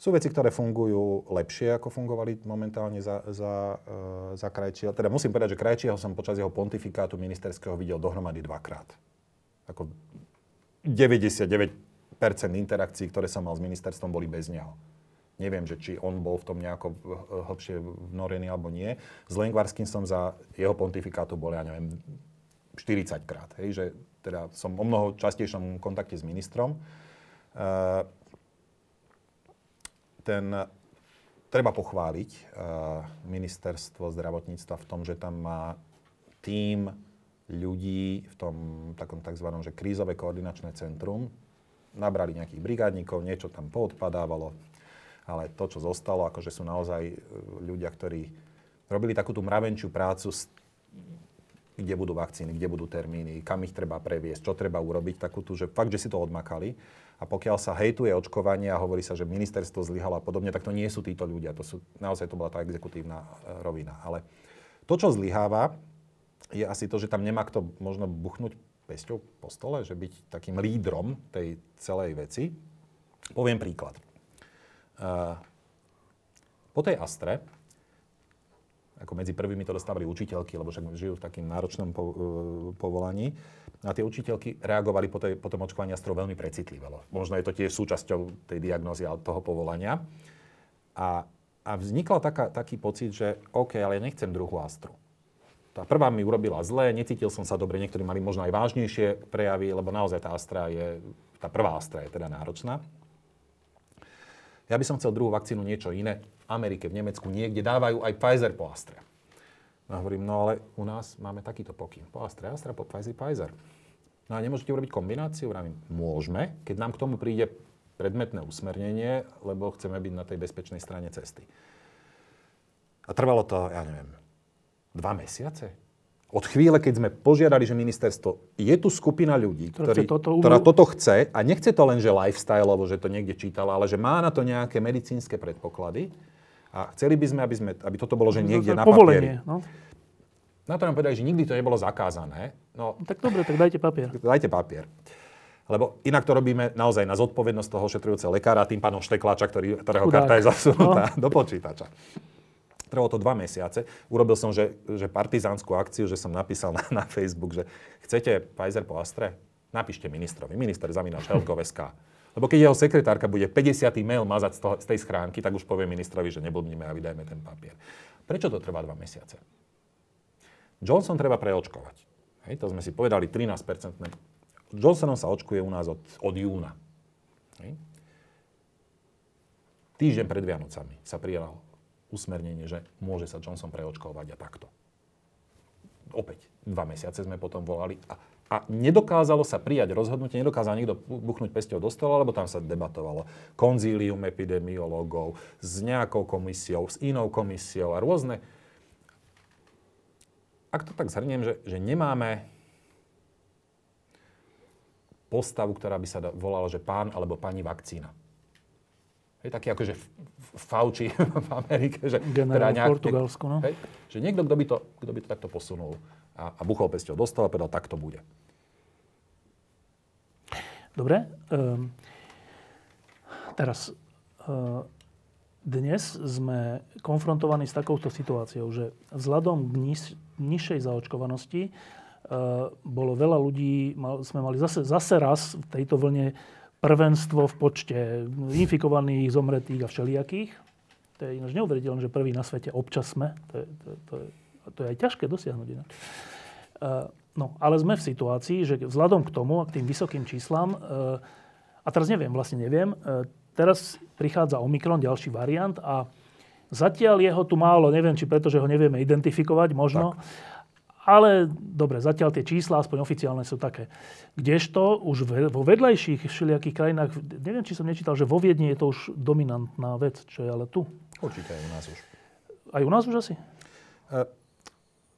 Sú veci, ktoré fungujú lepšie, ako fungovali momentálne za, za, e, za Krajčího. Teda musím povedať, že Krajčího som počas jeho pontifikátu ministerského videl dohromady dvakrát. Ako 99% interakcií, ktoré som mal s ministerstvom, boli bez neho. Neviem, že či on bol v tom nejako hlbšie vnorený alebo nie. S Lengvarským som za jeho pontifikátu bol, ja neviem, 40 krát. Hej, že teda som o mnoho častejšom kontakte s ministrom. Uh, ten, treba pochváliť uh, ministerstvo zdravotníctva v tom, že tam má tím ľudí v tom takom tzv. Že krízové koordinačné centrum. Nabrali nejakých brigádnikov, niečo tam poodpadávalo, ale to, čo zostalo, akože sú naozaj e, ľudia, ktorí robili takú tú mravenčiu prácu, kde budú vakcíny, kde budú termíny, kam ich treba previesť, čo treba urobiť, takú tú, že fakt, že si to odmakali. A pokiaľ sa hejtuje očkovanie a hovorí sa, že ministerstvo zlyhalo a podobne, tak to nie sú títo ľudia. To sú, naozaj to bola tá exekutívna e, rovina. Ale to, čo zlyháva, je asi to, že tam nemá kto možno buchnúť pesťou po stole, že byť takým lídrom tej celej veci. Poviem príklad. Uh, po tej Astre, ako medzi prvými to dostávali učiteľky, lebo však žijú v takým náročnom po, uh, povolaní, a tie učiteľky reagovali po, tej, po tom očkovaní Astro veľmi precitlivo. Možno je to tiež súčasťou tej diagnózy a toho povolania. A, a vznikla taká, taký pocit, že OK, ale ja nechcem druhú Astru. Tá prvá mi urobila zle, necítil som sa dobre, niektorí mali možno aj vážnejšie prejavy, lebo naozaj tá Astra je, tá prvá Astra je teda náročná. Ja by som chcel druhú vakcínu niečo iné. V Amerike, v Nemecku, niekde dávajú aj Pfizer po Astre. A hovorím, no ale u nás máme takýto pokyn. Po Astre, Astra, po Pfizer, Pfizer. No a nemôžete urobiť kombináciu? Vravím, môžeme, keď nám k tomu príde predmetné usmernenie, lebo chceme byť na tej bezpečnej strane cesty. A trvalo to, ja neviem, dva mesiace? Od chvíle, keď sme požiadali, že ministerstvo, je tu skupina ľudí, ktorý, toto ktorá toto chce a nechce to len, že lifestyle, že to niekde čítala, ale že má na to nejaké medicínske predpoklady a chceli by sme, aby, sme, aby toto bolo, že niekde na papieri. No. Na to nám povedali, že nikdy to nebolo zakázané. No, tak dobre, tak dajte papier. Dajte papier. Lebo inak to robíme naozaj na zodpovednosť toho šetrujúceho lekára, tým pánom šteklača, ktorý, ktorého Chudák. karta je zasunutá no. do počítača. Trvalo to dva mesiace. Urobil som, že, že partizánsku akciu, že som napísal na, na Facebook, že chcete Pfizer po Astre? Napíšte ministrovi. Minister zavináč Helkov.sk. Lebo keď jeho sekretárka bude 50. mail mazať z, toho, z tej schránky, tak už povie ministrovi, že neblbníme a vydajme ten papier. Prečo to trvá dva mesiace? Johnson treba preočkovať. Hej, to sme si povedali 13% Johnsonom sa očkuje u nás od, od júna. Hej. Týždeň pred Vianocami sa prijalo usmernenie, že môže sa Johnson preočkovať a takto. Opäť dva mesiace sme potom volali a, a nedokázalo sa prijať rozhodnutie, nedokázal nikto buchnúť pesťou do stola, lebo tam sa debatovalo konzílium epidemiológov s nejakou komisiou, s inou komisiou a rôzne. Ak to tak zhrniem, že, že nemáme postavu, ktorá by sa volala, že pán alebo pani vakcína. Je taký akože Fauci v Amerike, že Generál teda nejak, v Portugalsku, no. Hej, že niekto, kto by to, kto by to takto posunul a, a buchol pesťou dostal a povedal, tak to bude. Dobre. Um, teraz, uh, dnes sme konfrontovaní s takouto situáciou, že vzhľadom k niž, nižšej zaočkovanosti uh, bolo veľa ľudí, mal, sme mali zase, zase raz v tejto vlne prvenstvo v počte infikovaných, zomretých a všelijakých. To je ináč neuveriteľné, že prvý na svete občas sme. To je, to, to je, to je aj ťažké dosiahnuť ináč. Uh, no, ale sme v situácii, že vzhľadom k tomu a k tým vysokým číslam, uh, a teraz neviem, vlastne neviem, uh, teraz prichádza Omikron, ďalší variant a zatiaľ jeho tu málo, neviem, či preto, že ho nevieme identifikovať možno, tak ale dobre, zatiaľ tie čísla, aspoň oficiálne, sú také. Kdežto už vo vedľajších všelijakých krajinách, neviem, či som nečítal, že vo Viedni je to už dominantná vec, čo je ale tu. Určite aj u nás už. Aj u nás už asi? Uh,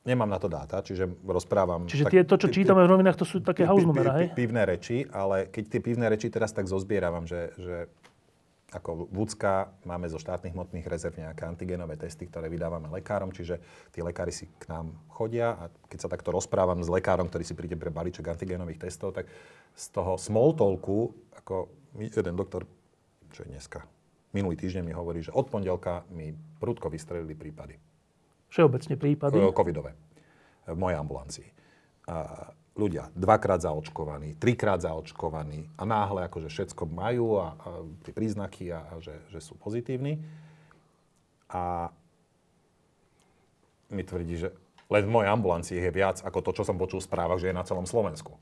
nemám na to dáta, čiže rozprávam... Čiže tie, to, čo čítame v novinách, to sú také hausnumera, hej? Pivné reči, ale keď tie pivné reči teraz tak zozbierávam, že, že ako Vúcka máme zo štátnych hmotných rezerv nejaké antigenové testy, ktoré vydávame lekárom, čiže tí lekári si k nám chodia a keď sa takto rozprávam s lekárom, ktorý si príde pre balíček antigenových testov, tak z toho small talku, ako jeden doktor, čo je dneska, minulý týždeň mi hovorí, že od pondelka mi prudko vystrelili prípady. Všeobecne prípady? Covidové. V mojej ambulancii. A ľudia dvakrát zaočkovaní, trikrát zaočkovaní a náhle akože všetko majú a, a tie príznaky a, a že, že sú pozitívni. A mi tvrdí, že len v mojej ambulancii je viac ako to, čo som počul v správach, že je na celom Slovensku.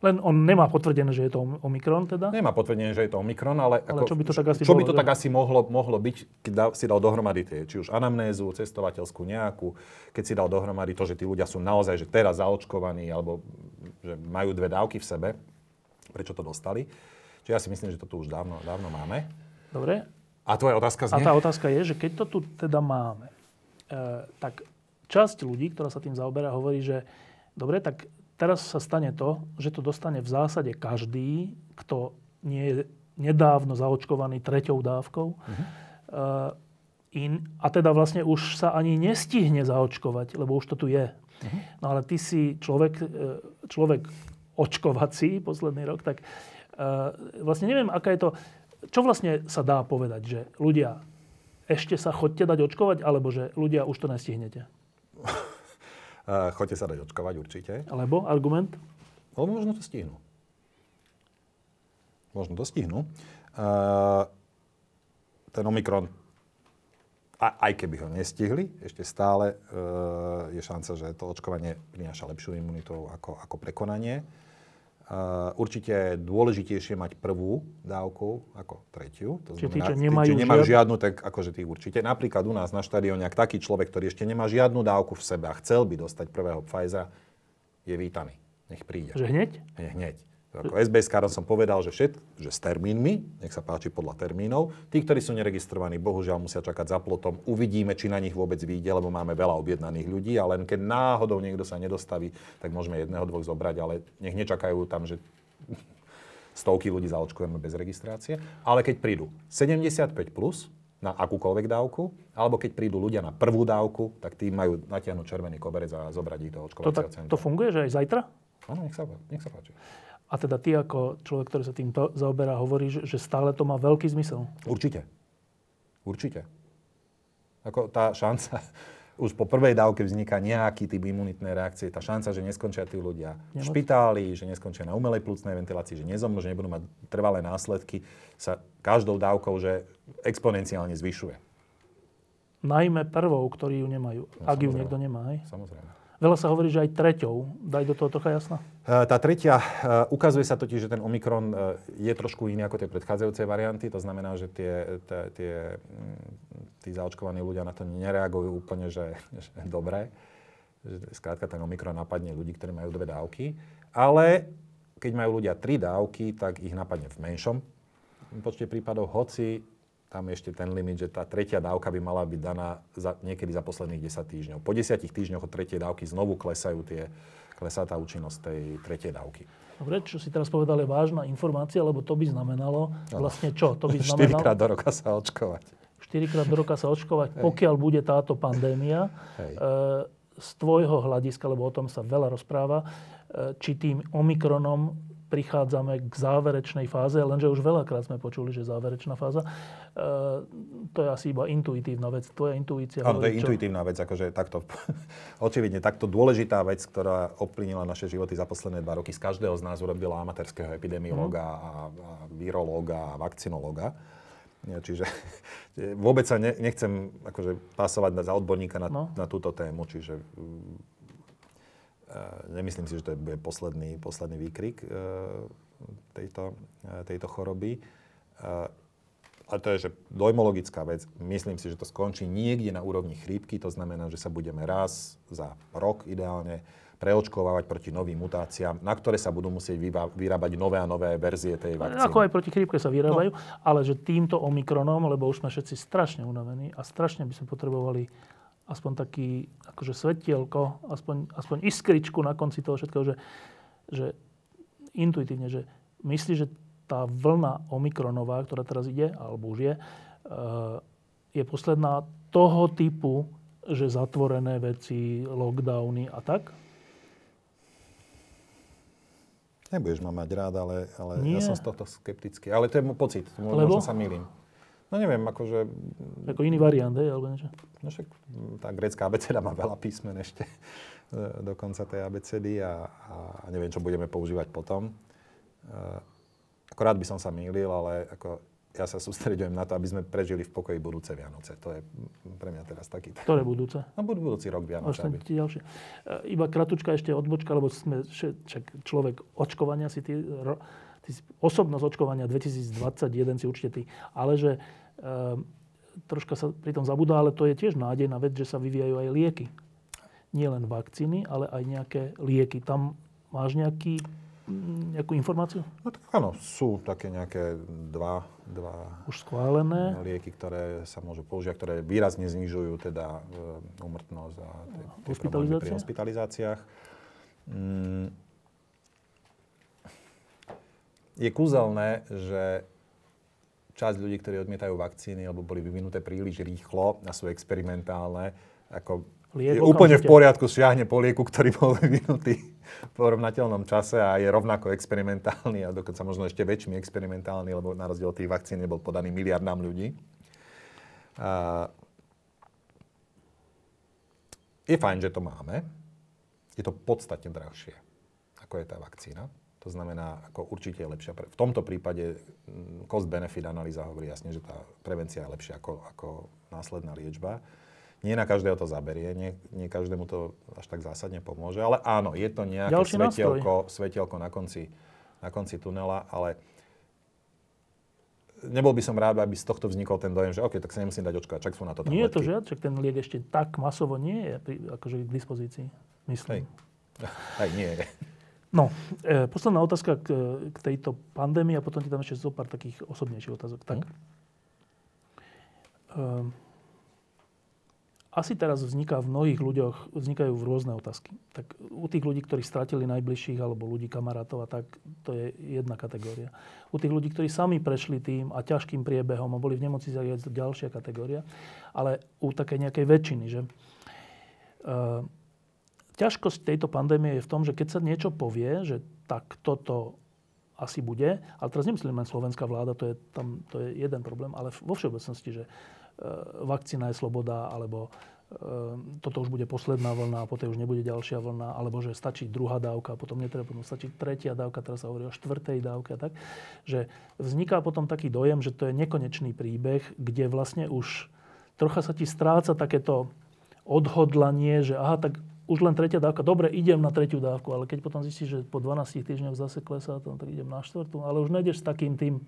Len on nemá potvrdené, že je to Omikron teda? Nemá potvrdené, že je to Omikron, ale, ale ako, čo by to tak asi čo bolo, by to tak asi mohlo, mohlo byť, keď si dal dohromady tie, či už anamnézu, cestovateľskú nejakú, keď si dal dohromady to, že tí ľudia sú naozaj že teraz zaočkovaní, alebo že majú dve dávky v sebe, prečo to dostali. Čiže ja si myslím, že to tu už dávno, dávno máme. Dobre. A tvoja otázka A znie? tá otázka je, že keď to tu teda máme, e, tak časť ľudí, ktorá sa tým zaoberá, hovorí, že dobre, tak teraz sa stane to, že to dostane v zásade každý, kto nie je nedávno zaočkovaný treťou dávkou. Uh-huh. In, a teda vlastne už sa ani nestihne zaočkovať, lebo už to tu je. Uh-huh. No ale ty si človek, e, človek očkovací posledný rok, tak uh, vlastne neviem, aká je to... Čo vlastne sa dá povedať, že ľudia, ešte sa chodte dať očkovať, alebo že ľudia už to nestihnete? Chodte sa dať očkovať určite. Alebo argument? Lebo možno to stihnú. Možno to stihnú. Ten Omikron, aj keby ho nestihli, ešte stále uh, je šanca, že to očkovanie prináša lepšiu imunitu ako, ako prekonanie. Uh, určite je dôležitejšie mať prvú dávku ako tretiu. To Čiže tí, čo nemajú tí, čo nemajú žiad- žiadnu, tak akože tí určite. Napríklad u nás na štadióne, ak taký človek, ktorý ešte nemá žiadnu dávku v sebe a chcel by dostať prvého Pfizera, je vítaný. Nech príde. Že hneď? Hneď. Ako SBS károm som povedal, že všet, že s termínmi, nech sa páči podľa termínov. Tí, ktorí sú neregistrovaní, bohužiaľ musia čakať za plotom. Uvidíme, či na nich vôbec vyjde, lebo máme veľa objednaných ľudí a len keď náhodou niekto sa nedostaví, tak môžeme jedného, dvoch zobrať, ale nech nečakajú tam, že stovky ľudí zaočkujeme bez registrácie. Ale keď prídu 75 plus, na akúkoľvek dávku, alebo keď prídu ľudia na prvú dávku, tak tí majú natiahnuť červený koberec a zobrať ich do To, očkovacieho centra. to funguje, že aj zajtra? Áno, nech sa, nech sa páči. A teda ty ako človek, ktorý sa tým to zaoberá, hovoríš, že stále to má veľký zmysel. Určite. Určite. Ako tá šanca, už po prvej dávke vzniká nejaký typ imunitnej reakcie. Tá šanca, že neskončia tí ľudia v špitáli, že neskončia na umelej plúcnej ventilácii, že nezomrú, že nebudú mať trvalé následky, sa každou dávkou že exponenciálne zvyšuje. Najmä prvou, ktorí ju nemajú. No, ak ju niekto nemá. Hej? Samozrejme. Veľa sa hovorí, že aj treťou. Daj do toho trocha jasna. E, Tá tretia, e, ukazuje sa totiž, že ten Omikron e, je trošku iný ako tie predchádzajúce varianty. To znamená, že tie, tie, tie, mm, tí zaočkovaní ľudia na to nereagujú úplne, že, že dobre. Skrátka ten Omikron napadne ľudí, ktorí majú dve dávky. Ale keď majú ľudia tri dávky, tak ich napadne v menšom počte prípadov, hoci tam je ešte ten limit, že tá tretia dávka by mala byť daná za, niekedy za posledných 10 týždňov. Po 10 týždňoch od tretej dávky znovu klesajú tie, klesá tá účinnosť tej tretej dávky. Dobre, čo si teraz povedal je vážna informácia, lebo to by znamenalo vlastne čo? To by 4 znamenalo krát do roka sa očkovať. 4 krát do roka sa očkovať, pokiaľ bude táto pandémia. Hej. E, z tvojho hľadiska, lebo o tom sa veľa rozpráva, e, či tým Omikronom prichádzame k záverečnej fáze, lenže už veľakrát sme počuli, že záverečná fáza. E, to je asi iba intuitívna vec. Tvoja intuícia Áno, to je čo? intuitívna vec, akože takto, očividne takto dôležitá vec, ktorá ovplyvnila naše životy za posledné dva roky. Z každého z nás urobila amatérskeho epidemiológa Mhm. a, a virológa a vakcinológa. Nie, Čiže vôbec sa ne, nechcem akože pasovať za odborníka na, No. na túto tému, čiže mm, nemyslím si, že to je posledný, posledný výkrik e, tejto, e, tejto choroby. E, ale to je že dojmologická vec. Myslím si, že to skončí niekde na úrovni chrípky. To znamená, že sa budeme raz za rok ideálne preočkovávať proti novým mutáciám, na ktoré sa budú musieť vyrábať nové a nové verzie tej vakcíny. Ako aj proti chrípke sa vyrábajú, no. ale že týmto Omikronom, lebo už sme všetci strašne unavení a strašne by sme potrebovali aspoň taký akože svetielko, aspoň, aspoň iskričku na konci toho všetkého, že, že intuitívne, že myslíš, že tá vlna Omikronová, ktorá teraz ide, alebo už je, eh, je posledná toho typu, že zatvorené veci, lockdowny a tak? Nebudeš ma mať rád, ale, ale Nie. ja som z tohto skeptický. Ale to je môj pocit. Mo- Lebo? Možno sa milím. No neviem, akože... Ako iný variant, hej, alebo niečo? No však tá grecká abeceda má veľa písmen ešte do konca tej abecedy a, a neviem, čo budeme používať potom. Akorát by som sa mýlil, ale ako ja sa sústredujem na to, aby sme prežili v pokoji budúce Vianoce. To je pre mňa teraz taký... Ktoré budúce? No budú budúci rok Vianoce. Aby... ďalšie. E, iba kratučka ešte odbočka, lebo sme však človek očkovania si ty, ty osobnosť očkovania 2021 si určite ty. Ale že e, troška sa pri tom zabudá, ale to je tiež nádejná vec, že sa vyvíjajú aj lieky. Nie len vakcíny, ale aj nejaké lieky. Tam máš nejaký nejakú informáciu? No tak áno, sú také nejaké dva, dva Už schválené. lieky, ktoré sa môžu použiť, ktoré výrazne znižujú teda umrtnosť a tie, tie pri hospitalizáciách. Mm. Je kúzelné, že časť ľudí, ktorí odmietajú vakcíny, alebo boli vyvinuté príliš rýchlo a sú experimentálne, ako Liek, je úplne v poriadku, šiahne po lieku, ktorý bol vyvinutý v porovnateľnom čase a je rovnako experimentálny a dokonca možno ešte väčšmi experimentálny, lebo na rozdiel od tých vakcín nebol podaný miliardám ľudí. A je fajn, že to máme. Je to podstatne drahšie, ako je tá vakcína. To znamená, ako určite je lepšia. V tomto prípade cost-benefit analýza hovorí jasne, že tá prevencia je lepšia ako, ako následná liečba. Nie na každého to zaberie, nie, nie každému to až tak zásadne pomôže, ale áno, je to nejaké svetielko, svetielko na konci, na konci tunela, ale nebol by som rád, aby z tohto vznikol ten dojem, že OK, tak sa nemusím dať očkovať, čak sú na to tabletky. Nie je to žiad, čak ten liek ešte tak masovo nie je pri, akože k dispozícii, myslím. Hej, Hej nie je. No, e, posledná otázka k, k tejto pandémii a potom ti tam ešte zo pár takých osobnejších otázok. Tak. Hm? E, asi teraz vzniká v mnohých ľuďoch, vznikajú v rôzne otázky. Tak u tých ľudí, ktorí stratili najbližších alebo ľudí kamarátov a tak, to je jedna kategória. U tých ľudí, ktorí sami prešli tým a ťažkým priebehom a boli v nemocnici, je ďalšia kategória. Ale u takej nejakej väčšiny, že uh, ťažkosť tejto pandémie je v tom, že keď sa niečo povie, že tak toto asi bude, ale teraz nemyslím len slovenská vláda, to je, tam, to je jeden problém, ale vo všeobecnosti, že E, vakcína je sloboda, alebo e, toto už bude posledná vlna a potom už nebude ďalšia vlna, alebo že stačí druhá dávka, potom netreba, potom stačí tretia dávka, teraz sa hovorí o štvrtej dávke a tak. Že vzniká potom taký dojem, že to je nekonečný príbeh, kde vlastne už trocha sa ti stráca takéto odhodlanie, že aha, tak už len tretia dávka, dobre, idem na tretiu dávku, ale keď potom zistíš, že po 12 týždňoch zase klesá to, tak idem na štvrtú, ale už nejdeš s takým tým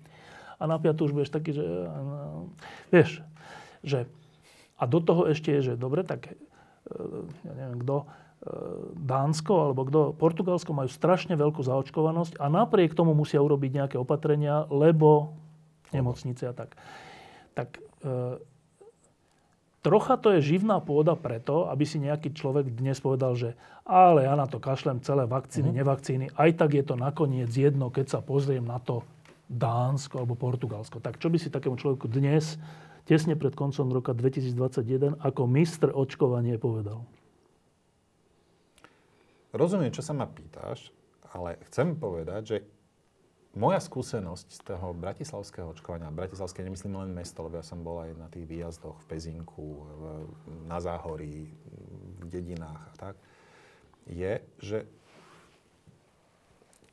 a na piatu už budeš taký, že no, vieš, že, a do toho ešte je, že dobre, tak e, ja neviem kto, e, Dánsko alebo kto, Portugalsko majú strašne veľkú zaočkovanosť a napriek tomu musia urobiť nejaké opatrenia, lebo nemocnice a tak. Tak e, trocha to je živná pôda preto, aby si nejaký človek dnes povedal, že ale ja na to kašlem celé vakcíny, mm. nevakcíny, aj tak je to nakoniec jedno, keď sa pozriem na to Dánsko alebo Portugalsko. Tak čo by si takému človeku dnes tesne pred koncom roka 2021 ako mistr očkovanie povedal? Rozumiem, čo sa ma pýtaš, ale chcem povedať, že moja skúsenosť z toho bratislavského očkovania, bratislavské nemyslím len mesto, lebo ja som bol aj na tých výjazdoch v Pezinku, v, na Záhorí, v dedinách a tak, je, že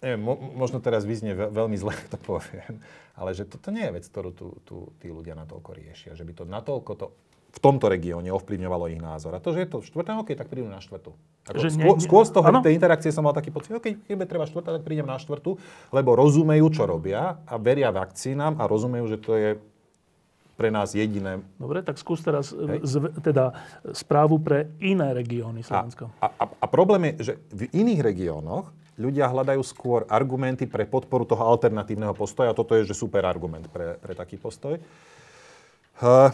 neviem, mo, možno teraz vyznie veľmi zle, to poviem, ale že toto nie je vec, ktorú tu, tu tí ľudia natoľko riešia. Že by to natoľko to v tomto regióne ovplyvňovalo ich názor. A to, že je to štvrtá, OK, tak prídu na štvrtú. Ako že skôr, nie, skôr z toho, tej interakcie som mal taký pocit, OK, keď treba štvrtá, tak prídem na štvrtú, lebo rozumejú, čo robia a veria vakcínám a rozumejú, že to je pre nás jediné. Dobre, tak skús teraz z, teda správu pre iné regióny Slovenska. A, a, a problém je, že v iných regiónoch ľudia hľadajú skôr argumenty pre podporu toho alternatívneho postoja. A toto je že super argument pre, pre taký postoj. Uh,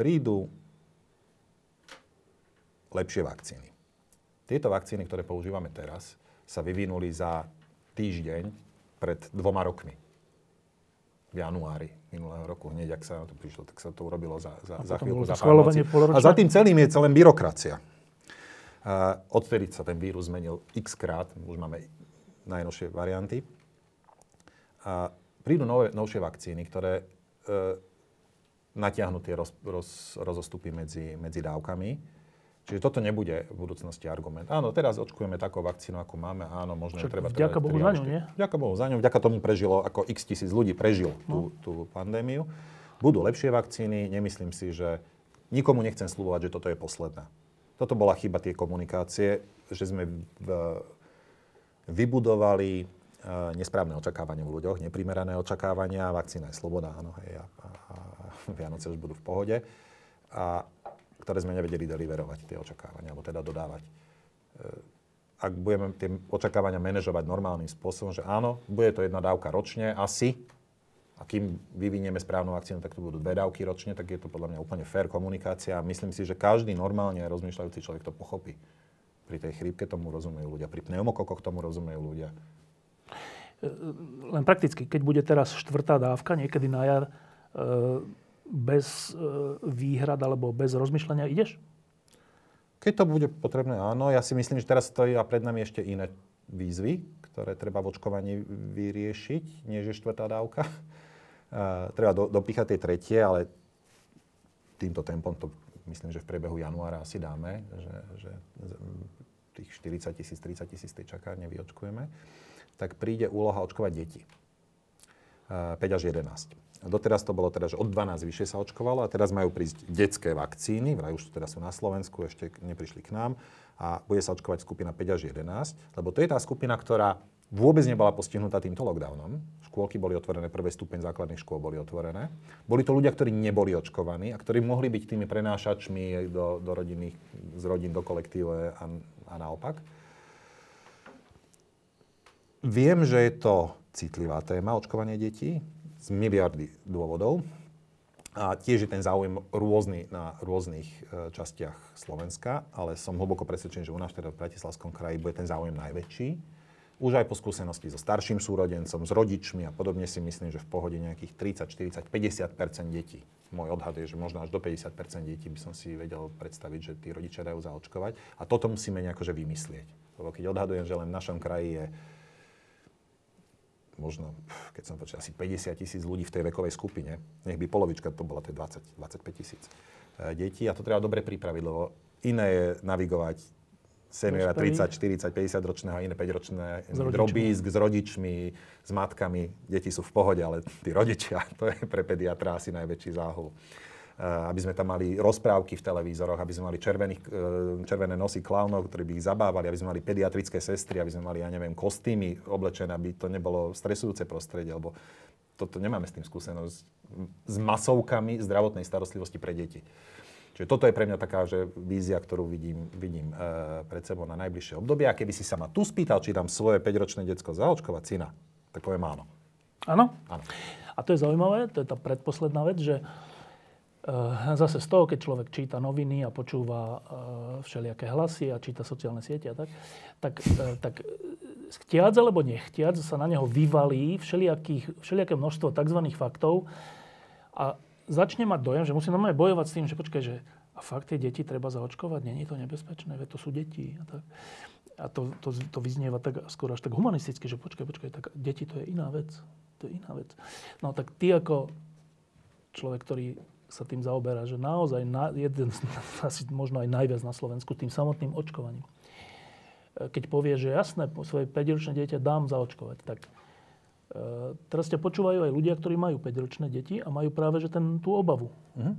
prídu lepšie vakcíny. Tieto vakcíny, ktoré používame teraz, sa vyvinuli za týždeň pred dvoma rokmi v januári minulého roku. Hneď, ak sa na to prišlo, tak sa to urobilo za, za, za chvíľku. Za a za tým celým je celá byrokracia. Uh, odtedy sa ten vírus zmenil x krát, už máme najnovšie varianty. A prídu nové, novšie vakcíny, ktoré uh, natiahnu tie roz, roz, rozostupy medzi, medzi dávkami. Čiže toto nebude v budúcnosti argument. Áno, teraz očkujeme takou vakcínu, ako máme. Áno, možno Však treba... vďaka Bohu za ňu, nie? Vďaka Bohu za ňu. Vďaka tomu prežilo, ako x tisíc ľudí prežil tú, no. tú pandémiu. Budú lepšie vakcíny, nemyslím si, že nikomu nechcem slúbovať, že toto je posledná. Toto bola chyba tie komunikácie, že sme v, vybudovali uh, nesprávne očakávania v ľuďoch, neprimerané očakávania, vakcína je sloboda, áno, hej, a, a Vianoce už budú v pohode, a, ktoré sme nevedeli deliverovať, tie očakávania, alebo teda dodávať. Uh, ak budeme tie očakávania manažovať normálnym spôsobom, že áno, bude to jedna dávka ročne, asi, a kým vyvinieme správnu vakcínu, tak to budú dve dávky ročne, tak je to podľa mňa úplne fair komunikácia myslím si, že každý normálne rozmýšľajúci človek to pochopí. Pri tej chrípke tomu rozumejú ľudia, pri pneumokokoch tomu rozumejú ľudia. E, len prakticky, keď bude teraz štvrtá dávka, niekedy na jar, e, bez e, výhrad alebo bez rozmýšľania ideš? Keď to bude potrebné, áno. Ja si myslím, že teraz stojí a pred nami ešte iné výzvy, ktoré treba v očkovaní vyriešiť, než je štvrtá dávka. Treba do, dopíchať tie tretie, ale týmto tempom to myslím, že v priebehu januára asi dáme, že, že tých 40 tisíc, 30 tisíc tej čakárne vyočkujeme, tak príde úloha očkovať deti. Uh, 5 až 11. Doteraz to bolo teda, že od 12 vyššie sa očkovalo a teraz majú prísť detské vakcíny, vraj už teda sú na Slovensku, ešte neprišli k nám a bude sa očkovať skupina 5 až 11, lebo to je tá skupina, ktorá vôbec nebola postihnutá týmto lockdownom. Škôlky boli otvorené, prvé stupeň základných škôl boli otvorené. Boli to ľudia, ktorí neboli očkovaní a ktorí mohli byť tými prenášačmi do, do rodinných, z rodín do kolektíve a, a naopak. Viem, že je to citlivá téma očkovanie detí z miliardy dôvodov. A tiež je ten záujem rôzny na rôznych e, častiach Slovenska, ale som hlboko presvedčený, že u nás teda v Bratislavskom kraji bude ten záujem najväčší už aj po skúsenosti so starším súrodencom, s rodičmi a podobne si myslím, že v pohode nejakých 30, 40, 50 detí. Môj odhad je, že možno až do 50 detí by som si vedel predstaviť, že tí rodičia dajú zaočkovať. A toto musíme nejako vymyslieť. Lebo keď odhadujem, že len v našom kraji je možno, keď som počul, asi 50 tisíc ľudí v tej vekovej skupine, nech by polovička to bola, to je 20, 25 tisíc e, detí a to treba dobre pripraviť, lebo iné je navigovať seniora 30, 40, 50 ročného a iné 5 ročné drobísk s rodičmi, s matkami. Deti sú v pohode, ale tí rodičia, to je pre pediatra asi najväčší záhul. Uh, aby sme tam mali rozprávky v televízoroch, aby sme mali červených, uh, červené nosy klaunov, ktorí by ich zabávali, aby sme mali pediatrické sestry, aby sme mali, ja neviem, kostýmy oblečené, aby to nebolo stresujúce prostredie, lebo toto nemáme s tým skúsenosť s masovkami zdravotnej starostlivosti pre deti. Čiže toto je pre mňa taká že vízia, ktorú vidím, vidím e, pred sebou na najbližšie obdobie. A keby si sa ma tu spýtal, či dám svoje 5-ročné detsko zaočkovať syna, tak poviem áno. Áno? Áno. A to je zaujímavé, to je tá predposledná vec, že zase z toho, keď človek číta noviny a počúva e, všelijaké hlasy a číta sociálne siete a tak, tak, e, tak chtiac alebo nechtiac sa na neho vyvalí všelijaké množstvo tzv. faktov a začne mať dojem, že musí normálne bojovať s tým, že počkaj, že a fakt tie deti treba zaočkovať, je to nebezpečné, veď to sú deti. A, tak. a to, to, to vyznieva tak, skoro až tak humanisticky, že počkaj, počkaj, tak deti to je iná vec. To je iná vec. No tak ty ako človek, ktorý sa tým zaoberá, že naozaj na, jeden, asi možno aj najviac na Slovensku, tým samotným očkovaním. Keď povie, že jasné, svoje 5-ročné dieťa dám zaočkovať, tak Eh, teraz ťa počúvajú aj ľudia, ktorí majú 5-ročné deti a majú práve že ten, tú obavu. Uh-huh.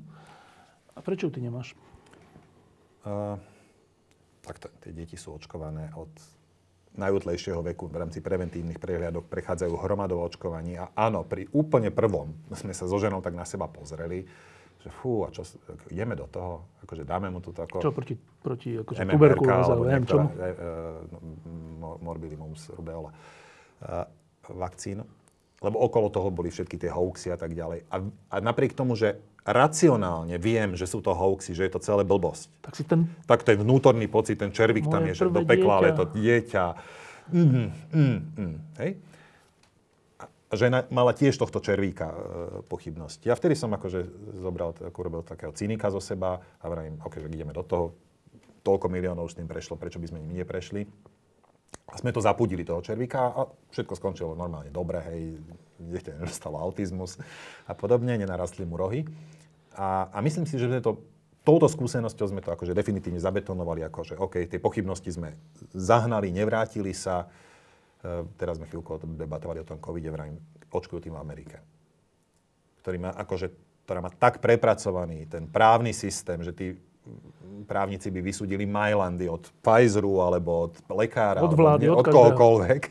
A prečo ty nemáš? Uh, tak tie deti sú očkované od najútlejšieho veku v rámci preventívnych prehliadok prechádzajú hromadou očkovaní a áno, pri úplne prvom sme sa so ženou tak na seba pozreli, že fú, a čo, ideme do toho, akože dáme mu to ako... Čo proti, proti akože tuberkulóza, neviem čomu? E, e, morbillimus rubeola. Uh, vakcín, lebo okolo toho boli všetky tie hoaxy a tak ďalej. A, a napriek tomu, že racionálne viem, že sú to hoaxy, že je to celé blbosť. Tak si ten... Tak ten vnútorný pocit, ten červík tam je, že do pekla, ale to dieťa. Mm, mm, mm, hej? Žena mala tiež tohto červíka e, pochybnosti. A vtedy som akože zobral, ako robil takého cynika zo seba a vravím, ok, že ideme do toho, toľko miliónov s tým prešlo, prečo by sme nimi neprešli. A sme to zapudili toho červíka a všetko skončilo normálne dobre, hej, dieťa nedostalo autizmus a podobne, nenarastli mu rohy. A, a myslím si, že to, touto skúsenosťou sme to akože definitívne zabetonovali, akože OK, tie pochybnosti sme zahnali, nevrátili sa. E, teraz sme chvíľku debatovali o tom covide, vrajím, očkujú tým v Amerike. Ktorý má, akože, ktorá má tak prepracovaný ten právny systém, že tí právnici by vysúdili Majlandy od Pfizeru alebo od lekára, od, vlády, od, od kohokoľvek,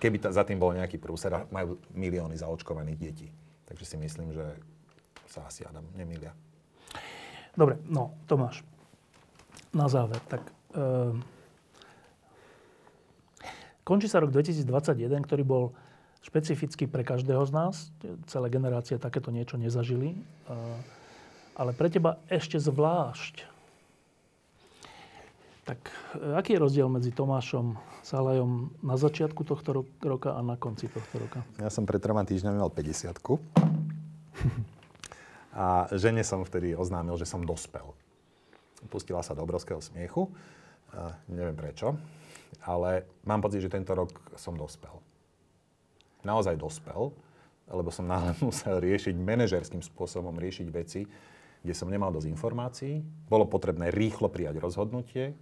keby ta, za tým bol nejaký prúser a majú milióny zaočkovaných detí. Takže si myslím, že sa asi Adam nemilia. Dobre, no Tomáš, na záver, tak e, končí sa rok 2021, ktorý bol špecificky pre každého z nás. Celé generácie takéto niečo nezažili. Ale pre teba ešte zvlášť tak e, aký je rozdiel medzi Tomášom Salajom na začiatku tohto roka a na konci tohto roka? Ja som pred troma týždňami mal 50 A žene som vtedy oznámil, že som dospel. Pustila sa do obrovského smiechu. A neviem prečo. Ale mám pocit, že tento rok som dospel. Naozaj dospel, lebo som náhle musel riešiť manažerským spôsobom, riešiť veci, kde som nemal dosť informácií. Bolo potrebné rýchlo prijať rozhodnutie,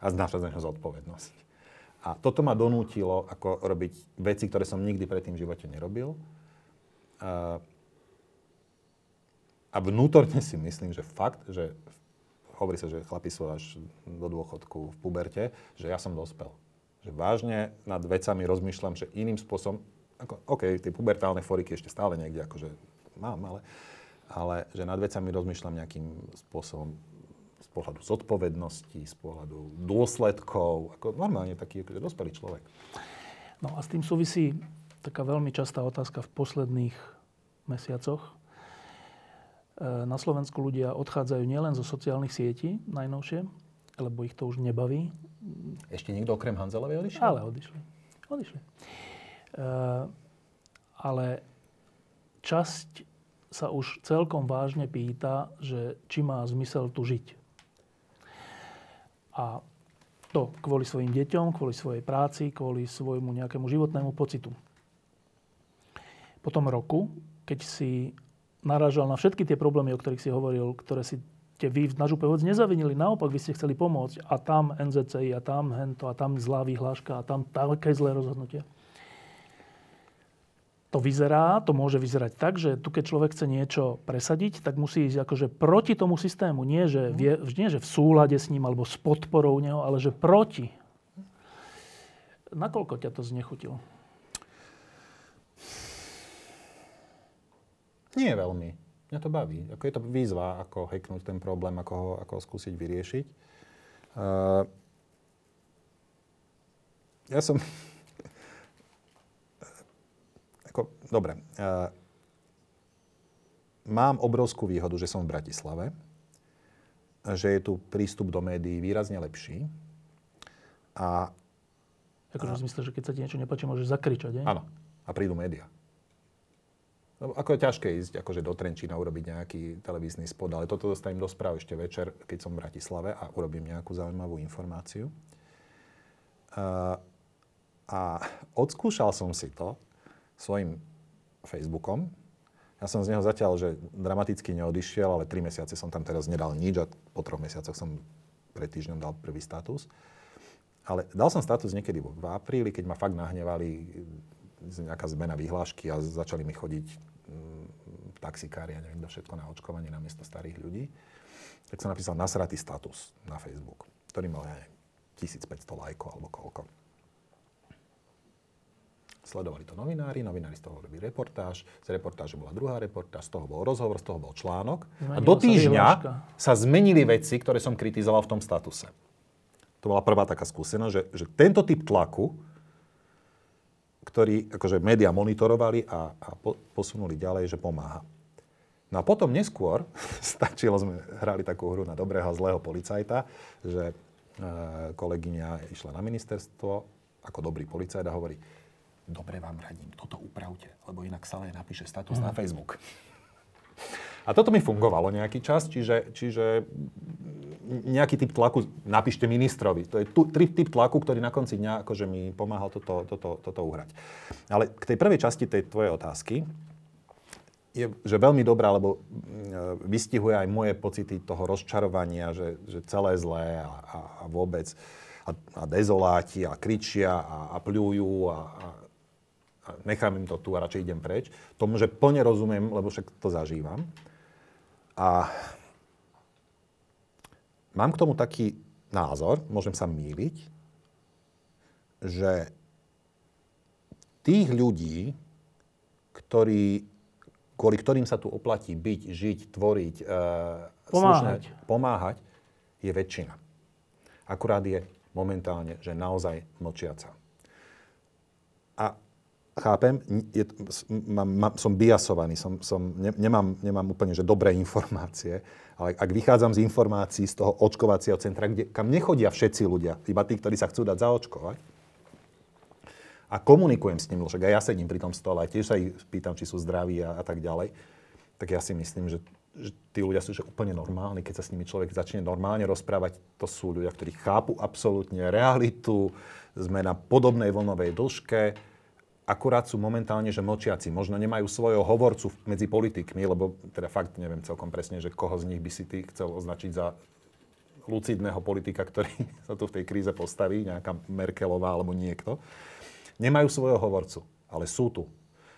a znášať za neho zodpovednosť. A toto ma donútilo ako robiť veci, ktoré som nikdy predtým v živote nerobil. A, a vnútorne si myslím, že fakt, že hovorí sa, že chlapi sú až do dôchodku v puberte, že ja som dospel. Že vážne nad vecami rozmýšľam, že iným spôsobom, ako, OK, tie pubertálne foriky ešte stále niekde akože mám, ale, ale že nad vecami rozmýšľam nejakým spôsobom pohľadu zodpovednosti, z pohľadu dôsledkov, ako normálne taký akože dospelý človek. No a s tým súvisí taká veľmi častá otázka v posledných mesiacoch. E, na Slovensku ľudia odchádzajú nielen zo sociálnych sietí, najnovšie, lebo ich to už nebaví. Ešte niekto okrem Hanzelovej odišiel? Ale odišli. Odišli. E, ale časť sa už celkom vážne pýta, že či má zmysel tu žiť. A to kvôli svojim deťom, kvôli svojej práci, kvôli svojmu nejakému životnému pocitu. Po tom roku, keď si narážal na všetky tie problémy, o ktorých si hovoril, ktoré si ste vy na župe vôbec nezavinili, naopak vy ste chceli pomôcť a tam NZCI a tam hento a tam zlá vyhláška a tam také zlé rozhodnutie to vyzerá, to môže vyzerať tak, že tu keď človek chce niečo presadiť, tak musí ísť akože proti tomu systému. Nie že, vie, nie, že v súlade s ním alebo s podporou neho, ale že proti. Nakoľko ťa to znechutilo? Nie veľmi. Mňa to baví. Ako je to výzva, ako heknúť ten problém, ako ho, ako ho skúsiť vyriešiť. Uh, ja som ako, dobre. Uh, mám obrovskú výhodu, že som v Bratislave, že je tu prístup do médií výrazne lepší. A, Akože v zmysle, že keď sa ti niečo nepáči, môžeš zakričať, nie? Áno. A prídu médiá. Ako je ťažké ísť akože do Trenčína urobiť nejaký televízny spod, ale toto dostanem do správ ešte večer, keď som v Bratislave a urobím nejakú zaujímavú informáciu. Uh, a odskúšal som si to svojim Facebookom. Ja som z neho zatiaľ, že dramaticky neodišiel, ale tri mesiace som tam teraz nedal nič a po troch mesiacoch som pred týždňom dal prvý status. Ale dal som status niekedy v apríli, keď ma fakt nahnevali nejaká zmena vyhlášky a začali mi chodiť mm, taxikári a neviem kto všetko na očkovanie na miesto starých ľudí. Tak som napísal nasratý status na Facebook, ktorý mal, ja neviem, 1500 lajkov alebo koľko. Sledovali to novinári, novinári z toho robili reportáž, z reportáže bola druhá reportáž, z toho bol rozhovor, z toho bol článok. Zmenila a do týždňa sa, sa zmenili veci, ktoré som kritizoval v tom statuse. To bola prvá taká skúsenosť, že, že tento typ tlaku, ktorý akože médiá monitorovali a, a po, posunuli ďalej, že pomáha. No a potom neskôr, stačilo, sme hrali takú hru na dobrého a zlého policajta, že e, kolegyňa išla na ministerstvo ako dobrý policajt a hovorí, dobre vám radím, toto upravte, lebo inak sa len napíše status mm. na Facebook. A toto mi fungovalo nejaký čas, čiže, čiže nejaký typ tlaku, napíšte ministrovi. To je tu, typ tlaku, ktorý na konci dňa akože mi pomáhal toto, toto, toto uhrať. Ale k tej prvej časti tej tvojej otázky, je že veľmi dobrá, lebo mm, vystihuje aj moje pocity toho rozčarovania, že, že celé zlé a, a, a vôbec a, a dezoláti a kričia a, a pľujú a, a, a nechám im to tu a radšej idem preč. Tomu, že plne rozumiem, lebo však to zažívam. A mám k tomu taký názor, môžem sa míliť, že tých ľudí, ktorí kvôli ktorým sa tu oplatí byť, žiť, tvoriť, uh, pomáhať. Slušné, pomáhať, je väčšina. Akurát je momentálne, že naozaj mlčiaca. Chápem, je, mám, mám, som biasovaný, som, som, ne, nemám, nemám úplne že dobré informácie, ale ak vychádzam z informácií z toho očkovacieho centra, kde, kam nechodia všetci ľudia, iba tí, ktorí sa chcú dať zaočkovať, a komunikujem s ním, však aj ja sedím pri tom stole a tiež sa ich pýtam, či sú zdraví a, a tak ďalej, tak ja si myslím, že, že tí ľudia sú že úplne normálni. Keď sa s nimi človek začne normálne rozprávať, to sú ľudia, ktorí chápu absolútne realitu, sme na podobnej vlnovej dĺžke, akurát sú momentálne, že mlčiaci. Možno nemajú svojho hovorcu medzi politikmi, lebo teda fakt neviem celkom presne, že koho z nich by si ty chcel označiť za lucidného politika, ktorý sa tu v tej kríze postaví, nejaká Merkelová alebo niekto nemajú svojho hovorcu, ale sú tu.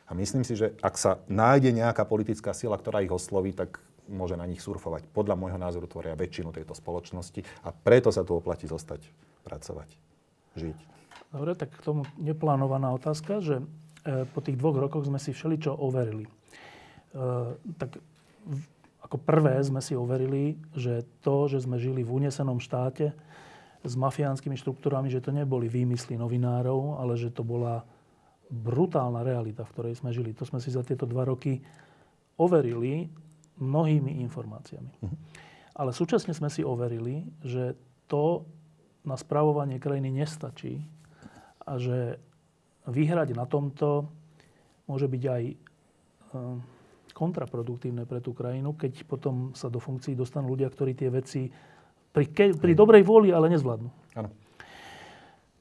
A myslím si, že ak sa nájde nejaká politická sila, ktorá ich osloví, tak môže na nich surfovať. Podľa môjho názoru tvoria väčšinu tejto spoločnosti a preto sa tu oplatí zostať, pracovať, žiť. Dobre, tak k tomu neplánovaná otázka, že e, po tých dvoch rokoch sme si všeličo overili. E, tak ako prvé sme si overili, že to, že sme žili v unesenom štáte, s mafiánskymi štruktúrami, že to neboli výmysly novinárov, ale že to bola brutálna realita, v ktorej sme žili. To sme si za tieto dva roky overili mnohými informáciami. Uh-huh. Ale súčasne sme si overili, že to na správovanie krajiny nestačí a že vyhrať na tomto môže byť aj e, kontraproduktívne pre tú krajinu, keď potom sa do funkcií dostanú ľudia, ktorí tie veci pri, ke, pri dobrej vôli, ale nezvládnu. Áno.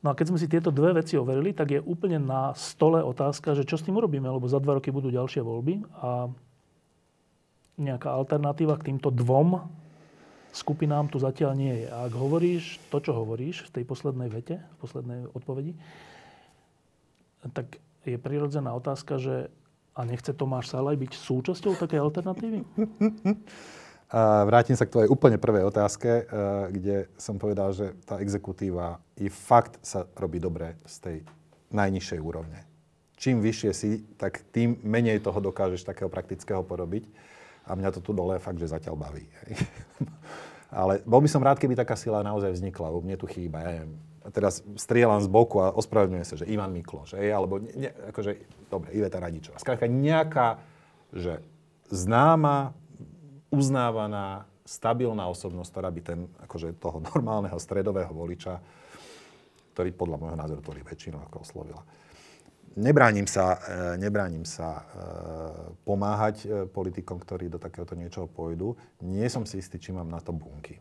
No a keď sme si tieto dve veci overili, tak je úplne na stole otázka, že čo s tým urobíme, lebo za dva roky budú ďalšie voľby a nejaká alternatíva k týmto dvom skupinám tu zatiaľ nie je. A ak hovoríš to, čo hovoríš v tej poslednej vete, v poslednej odpovedi, tak je prirodzená otázka, že a nechce Tomáš Salaj byť súčasťou takej alternatívy? A vrátim sa k tvojej úplne prvej otázke, eh, kde som povedal, že tá exekutíva je fakt sa robí dobre z tej najnižšej úrovne. Čím vyššie si, tak tým menej toho dokážeš takého praktického porobiť. A mňa to tu dole fakt, že zatiaľ baví. Ale bol by som rád, keby taká sila naozaj vznikla, lebo mne tu chýba. Ja neviem, a teraz strieľam z boku a ospravedlňujem sa, že Ivan Mikloš, hej, alebo ne, akože, dobre, Iveta Radičová. Skrátka nejaká, že známa, uznávaná, stabilná osobnosť, ktorá by ten, akože toho normálneho stredového voliča, ktorý podľa môjho názoru tvorí väčšinu, ako oslovila. Nebránim sa, e, nebránim sa e, pomáhať e, politikom, ktorí do takéhoto niečoho pôjdu. Nie som si istý, či mám na to bunky.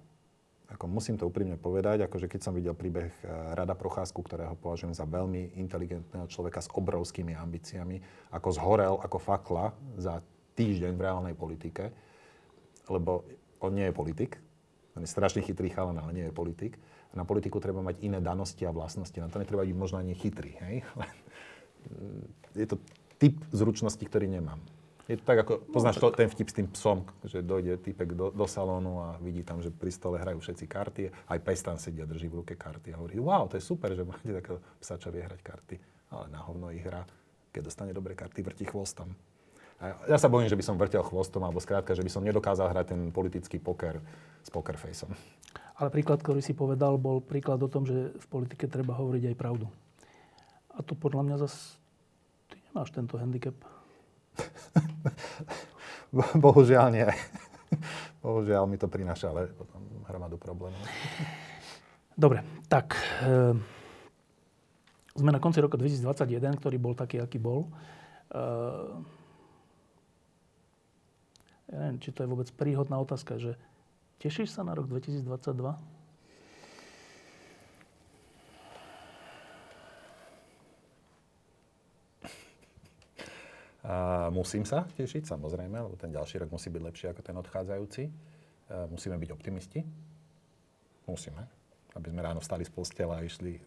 Ako musím to úprimne povedať, akože keď som videl príbeh Rada Procházku, ktorého považujem za veľmi inteligentného človeka s obrovskými ambíciami, ako zhorel ako fakla za týždeň v reálnej politike, lebo on nie je politik. On je strašne chytrý chalan, ale nie je politik. Na politiku treba mať iné danosti a vlastnosti. Na to netreba byť možno ani chytrý. Hej? je to typ zručnosti, ktorý nemám. Je to tak, ako poznáš to, ten vtip s tým psom, že dojde typek do, do salónu a vidí tam, že pri stole hrajú všetci karty, aj pes tam sedia, drží v ruke karty a hovorí, wow, to je super, že máte takého psa, čo vie hrať karty. Ale na hovno ich hra, keď dostane dobré karty, vrti chvostom. A ja sa bojím, že by som vrtel chvostom, alebo skrátka, že by som nedokázal hrať ten politický poker s pokerfaceom. Ale príklad, ktorý si povedal, bol príklad o tom, že v politike treba hovoriť aj pravdu. A to podľa mňa zase ty nemáš tento handicap. Bohužiaľ nie. Bohužiaľ mi to prináša ale potom hromadu problémov. Dobre, tak e, sme na konci roka 2021, ktorý bol taký, aký bol. E, ja neviem, či to je vôbec príhodná otázka, že tešíš sa na rok 2022? Musím sa tešiť, samozrejme, lebo ten ďalší rok musí byť lepší ako ten odchádzajúci. A musíme byť optimisti. Musíme. Aby sme ráno vstali z postela a išli e,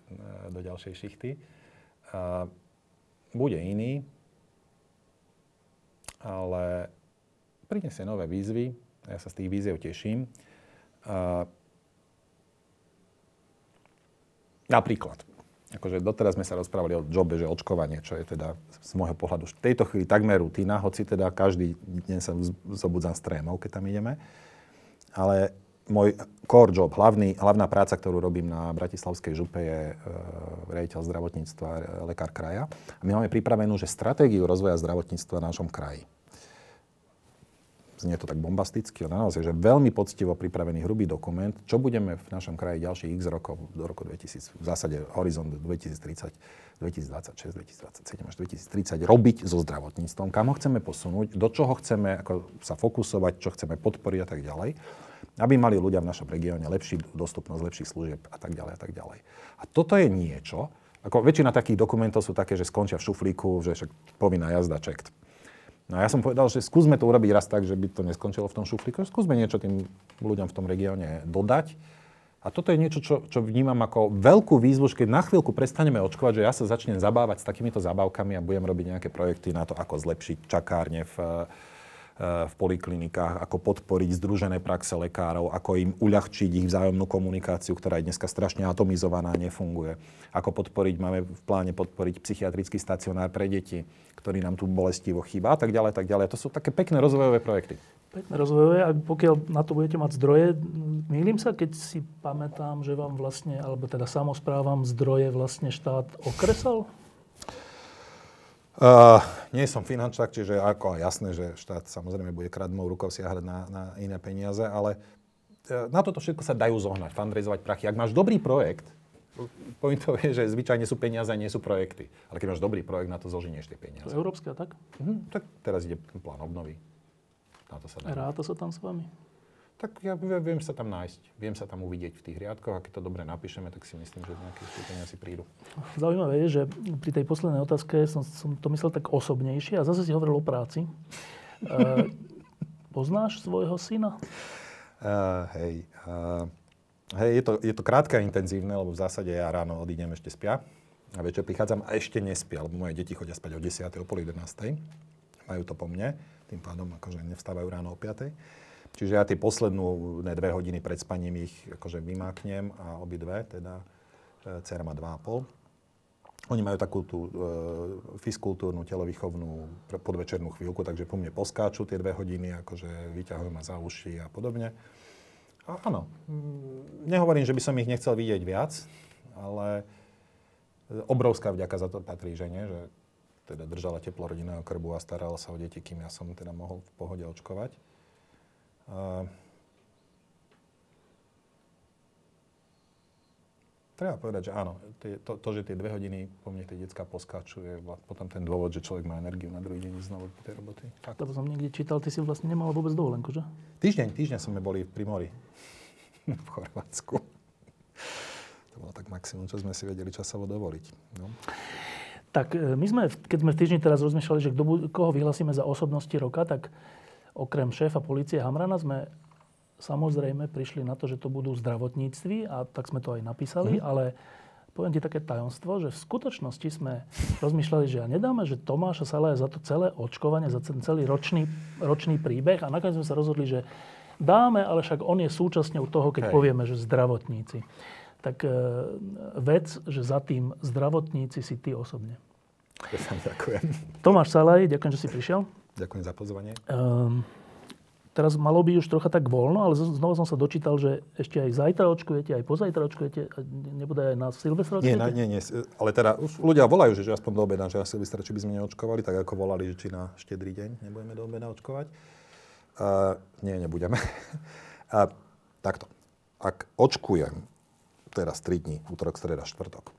do ďalšej šichty. A bude iný, ale prinesie nové výzvy. Ja sa z tých výziev teším. A napríklad, akože doteraz sme sa rozprávali o jobe, že očkovanie, čo je teda z môjho pohľadu v tejto chvíli takmer rutina, hoci teda každý deň sa zobudzam s trémou, keď tam ideme. Ale môj core job, hlavný, hlavná práca, ktorú robím na Bratislavskej župe je e, rejiteľ zdravotníctva, lekár kraja. A my máme pripravenú, že stratégiu rozvoja zdravotníctva v našom kraji znie to tak bombasticky, ale naozaj, že veľmi poctivo pripravený hrubý dokument, čo budeme v našom kraji ďalších x rokov do roku 2000, v zásade horizont 2030, 2026, 2027 až 2030 robiť so zdravotníctvom, kam ho chceme posunúť, do čoho chceme ako sa fokusovať, čo chceme podporiť a tak ďalej, aby mali ľudia v našom regióne lepší dostupnosť, lepších služieb a tak ďalej a tak ďalej. A toto je niečo, ako väčšina takých dokumentov sú také, že skončia v šuflíku, že však povinná jazda, čekt No a ja som povedal, že skúsme to urobiť raz tak, že by to neskončilo v tom šuflíku, skúsme niečo tým ľuďom v tom regióne dodať. A toto je niečo, čo, čo vnímam ako veľkú výzvu, keď na chvíľku prestaneme očkovať, že ja sa začnem zabávať s takýmito zabávkami a budem robiť nejaké projekty na to, ako zlepšiť čakárne v, v poliklinikách, ako podporiť združené praxe lekárov, ako im uľahčiť ich vzájomnú komunikáciu, ktorá je dneska strašne atomizovaná, nefunguje. Ako podporiť, máme v pláne podporiť psychiatrický stacionár pre deti, ktorý nám tu bolestivo chýba a tak ďalej, tak ďalej. To sú také pekné rozvojové projekty. Pekné rozvojové a pokiaľ na to budete mať zdroje, mýlim sa, keď si pamätám, že vám vlastne, alebo teda samozprávam zdroje vlastne štát okresal? Uh, nie som finančák, čiže ako jasné, že štát samozrejme bude kradmou rukou siahať na, na iné peniaze, ale uh, na toto všetko sa dajú zohnať, fundraizovať prachy. Ak máš dobrý projekt, to je, že zvyčajne sú peniaze a nie sú projekty. Ale keď máš dobrý projekt, na to zožinieš tie peniaze. Európska, tak? Uh-huh, tak teraz ide plán obnovy. Na to sa dá. Ráta sa tam s vami? Tak ja viem sa tam nájsť, viem sa tam uvidieť v tých riadkoch a keď to dobre napíšeme, tak si myslím, že nejaké vstúpenia si prídu. Zaujímavé je, že pri tej poslednej otázke som, som to myslel tak osobnejšie a zase si hovoril o práci. Uh, poznáš svojho syna? Uh, hej, uh, hej je, to, je to krátke a intenzívne, lebo v zásade ja ráno odídem, ešte spia a večer prichádzam a ešte nespia, lebo moje deti chodia spať o 10. o pol 11. Majú to po mne, tým pádom akože nevstávajú ráno o 5. Čiže ja tie poslednú ne, dve hodiny pred spaním ich akože vymáknem a obidve, teda e, dcera má 2,5. Oni majú takú tú e, fiskultúrnu, telovýchovnú podvečernú chvíľku, takže po mne poskáču tie dve hodiny, akože vyťahujú ma za uši a podobne. A áno, mm, nehovorím, že by som ich nechcel vidieť viac, ale obrovská vďaka za to patrí žene, že teda držala teplo rodinného krbu a starala sa o deti, kým ja som teda mohol v pohode očkovať. Treba povedať, že áno, to, to, že tie dve hodiny po mne tie detská poskáču, je potom ten dôvod, že človek má energiu na druhý deň znovu do tej roboty. Fakt. To som niekde čítal, ty si vlastne nemal vôbec dovolenku, že? Týždeň, týždeň sme boli pri mori v Chorvátsku. To bolo tak maximum, čo sme si vedeli časovo dovoliť. No. Tak e, my sme, keď sme v týždni teraz rozmýšľali, že kdo, koho vyhlasíme za osobnosti roka, tak okrem šéfa policie Hamrana sme samozrejme prišli na to, že to budú zdravotníctví a tak sme to aj napísali, mm. ale poviem ti také tajomstvo, že v skutočnosti sme rozmýšľali, že ja nedáme, že Tomáša Salaja za to celé očkovanie, za ten celý ročný, ročný príbeh a nakoniec sme sa rozhodli, že dáme, ale však on je súčasťou toho, keď Hej. povieme, že zdravotníci. Tak e, vec, že za tým zdravotníci si ty osobne. Ďakujem. Tomáš Salaj, ďakujem, že si prišiel. Ďakujem za pozvanie. Um, teraz malo byť už trocha tak voľno, ale znova som sa dočítal, že ešte aj zajtra očkujete, aj pozajtra očkujete, nebude aj na Silvestra očkujete? Nie, nie, nie, ale teda už ľudia volajú, že, že aspoň do obeda, že na Silvestra, či by sme neočkovali, tak ako volali, že či na štedrý deň nebudeme do obeda očkovať. Uh, nie, nebudeme. uh, takto. Ak očkujem teraz 3 dní, útorok, streda, štvrtok,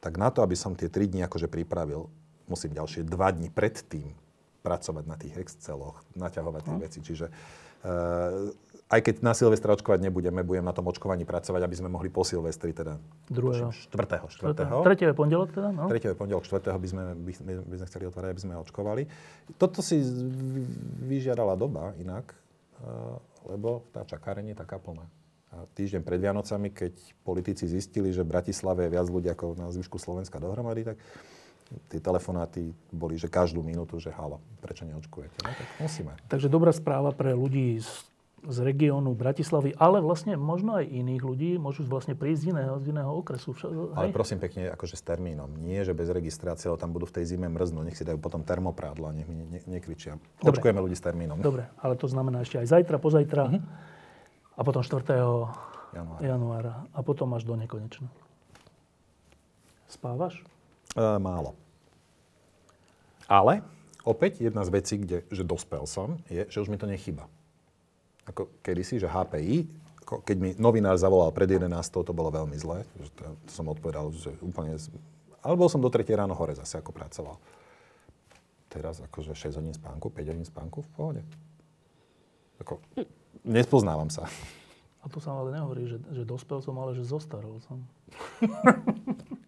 tak na to, aby som tie 3 dní akože pripravil, musím ďalšie 2 dní predtým pracovať na tých Exceloch, naťahovať tie no. veci. Čiže uh, aj keď na Silvestra očkovať nebudeme, budem na tom očkovaní pracovať, aby sme mohli po Silvestri, teda Druhého. Štvrtého. Štvrtého. Tretieho pondelok teda? No. Tretieho pondelok, štvrtého by sme, by, by sme chceli otvárať, aby sme očkovali. Toto si vyžiadala doba inak, uh, lebo tá čakárenie je taká plná. A týždeň pred Vianocami, keď politici zistili, že v Bratislave je viac ľudí ako na zvyšku Slovenska dohromady, tak tie telefonáty boli, že každú minútu, že halo, prečo neočkujete? No, tak musíme. Takže dobrá správa pre ľudí z, z regiónu Bratislavy, ale vlastne možno aj iných ľudí, môžu vlastne prísť z iného, z iného okresu. Hej? Ale prosím pekne, akože s termínom. Nie, že bez registrácie, ale tam budú v tej zime mrznúť, nech si dajú potom termoprádlo a nech mi ne, ne, nekričia. Dobre. Očkujeme ľudí s termínom. Dobre, ale to znamená ešte aj zajtra, pozajtra. Uh-huh a potom 4. Januára. januára. A potom až do nekonečna. Spávaš? E, málo. Ale opäť jedna z vecí, kde, že dospel som, je, že už mi to nechyba. Ako kedysi, že HPI, keď mi novinár zavolal pred 11, to bolo veľmi zlé. Že to, to som odpovedal, že úplne... Ale bol som do 3 ráno hore zase, ako pracoval. Teraz akože 6 hodín spánku, 5 hodín spánku, v pohode. Ako, Nespoznávam sa. A to sa ale nehovorí, že, že dospel som, ale že zostarol som.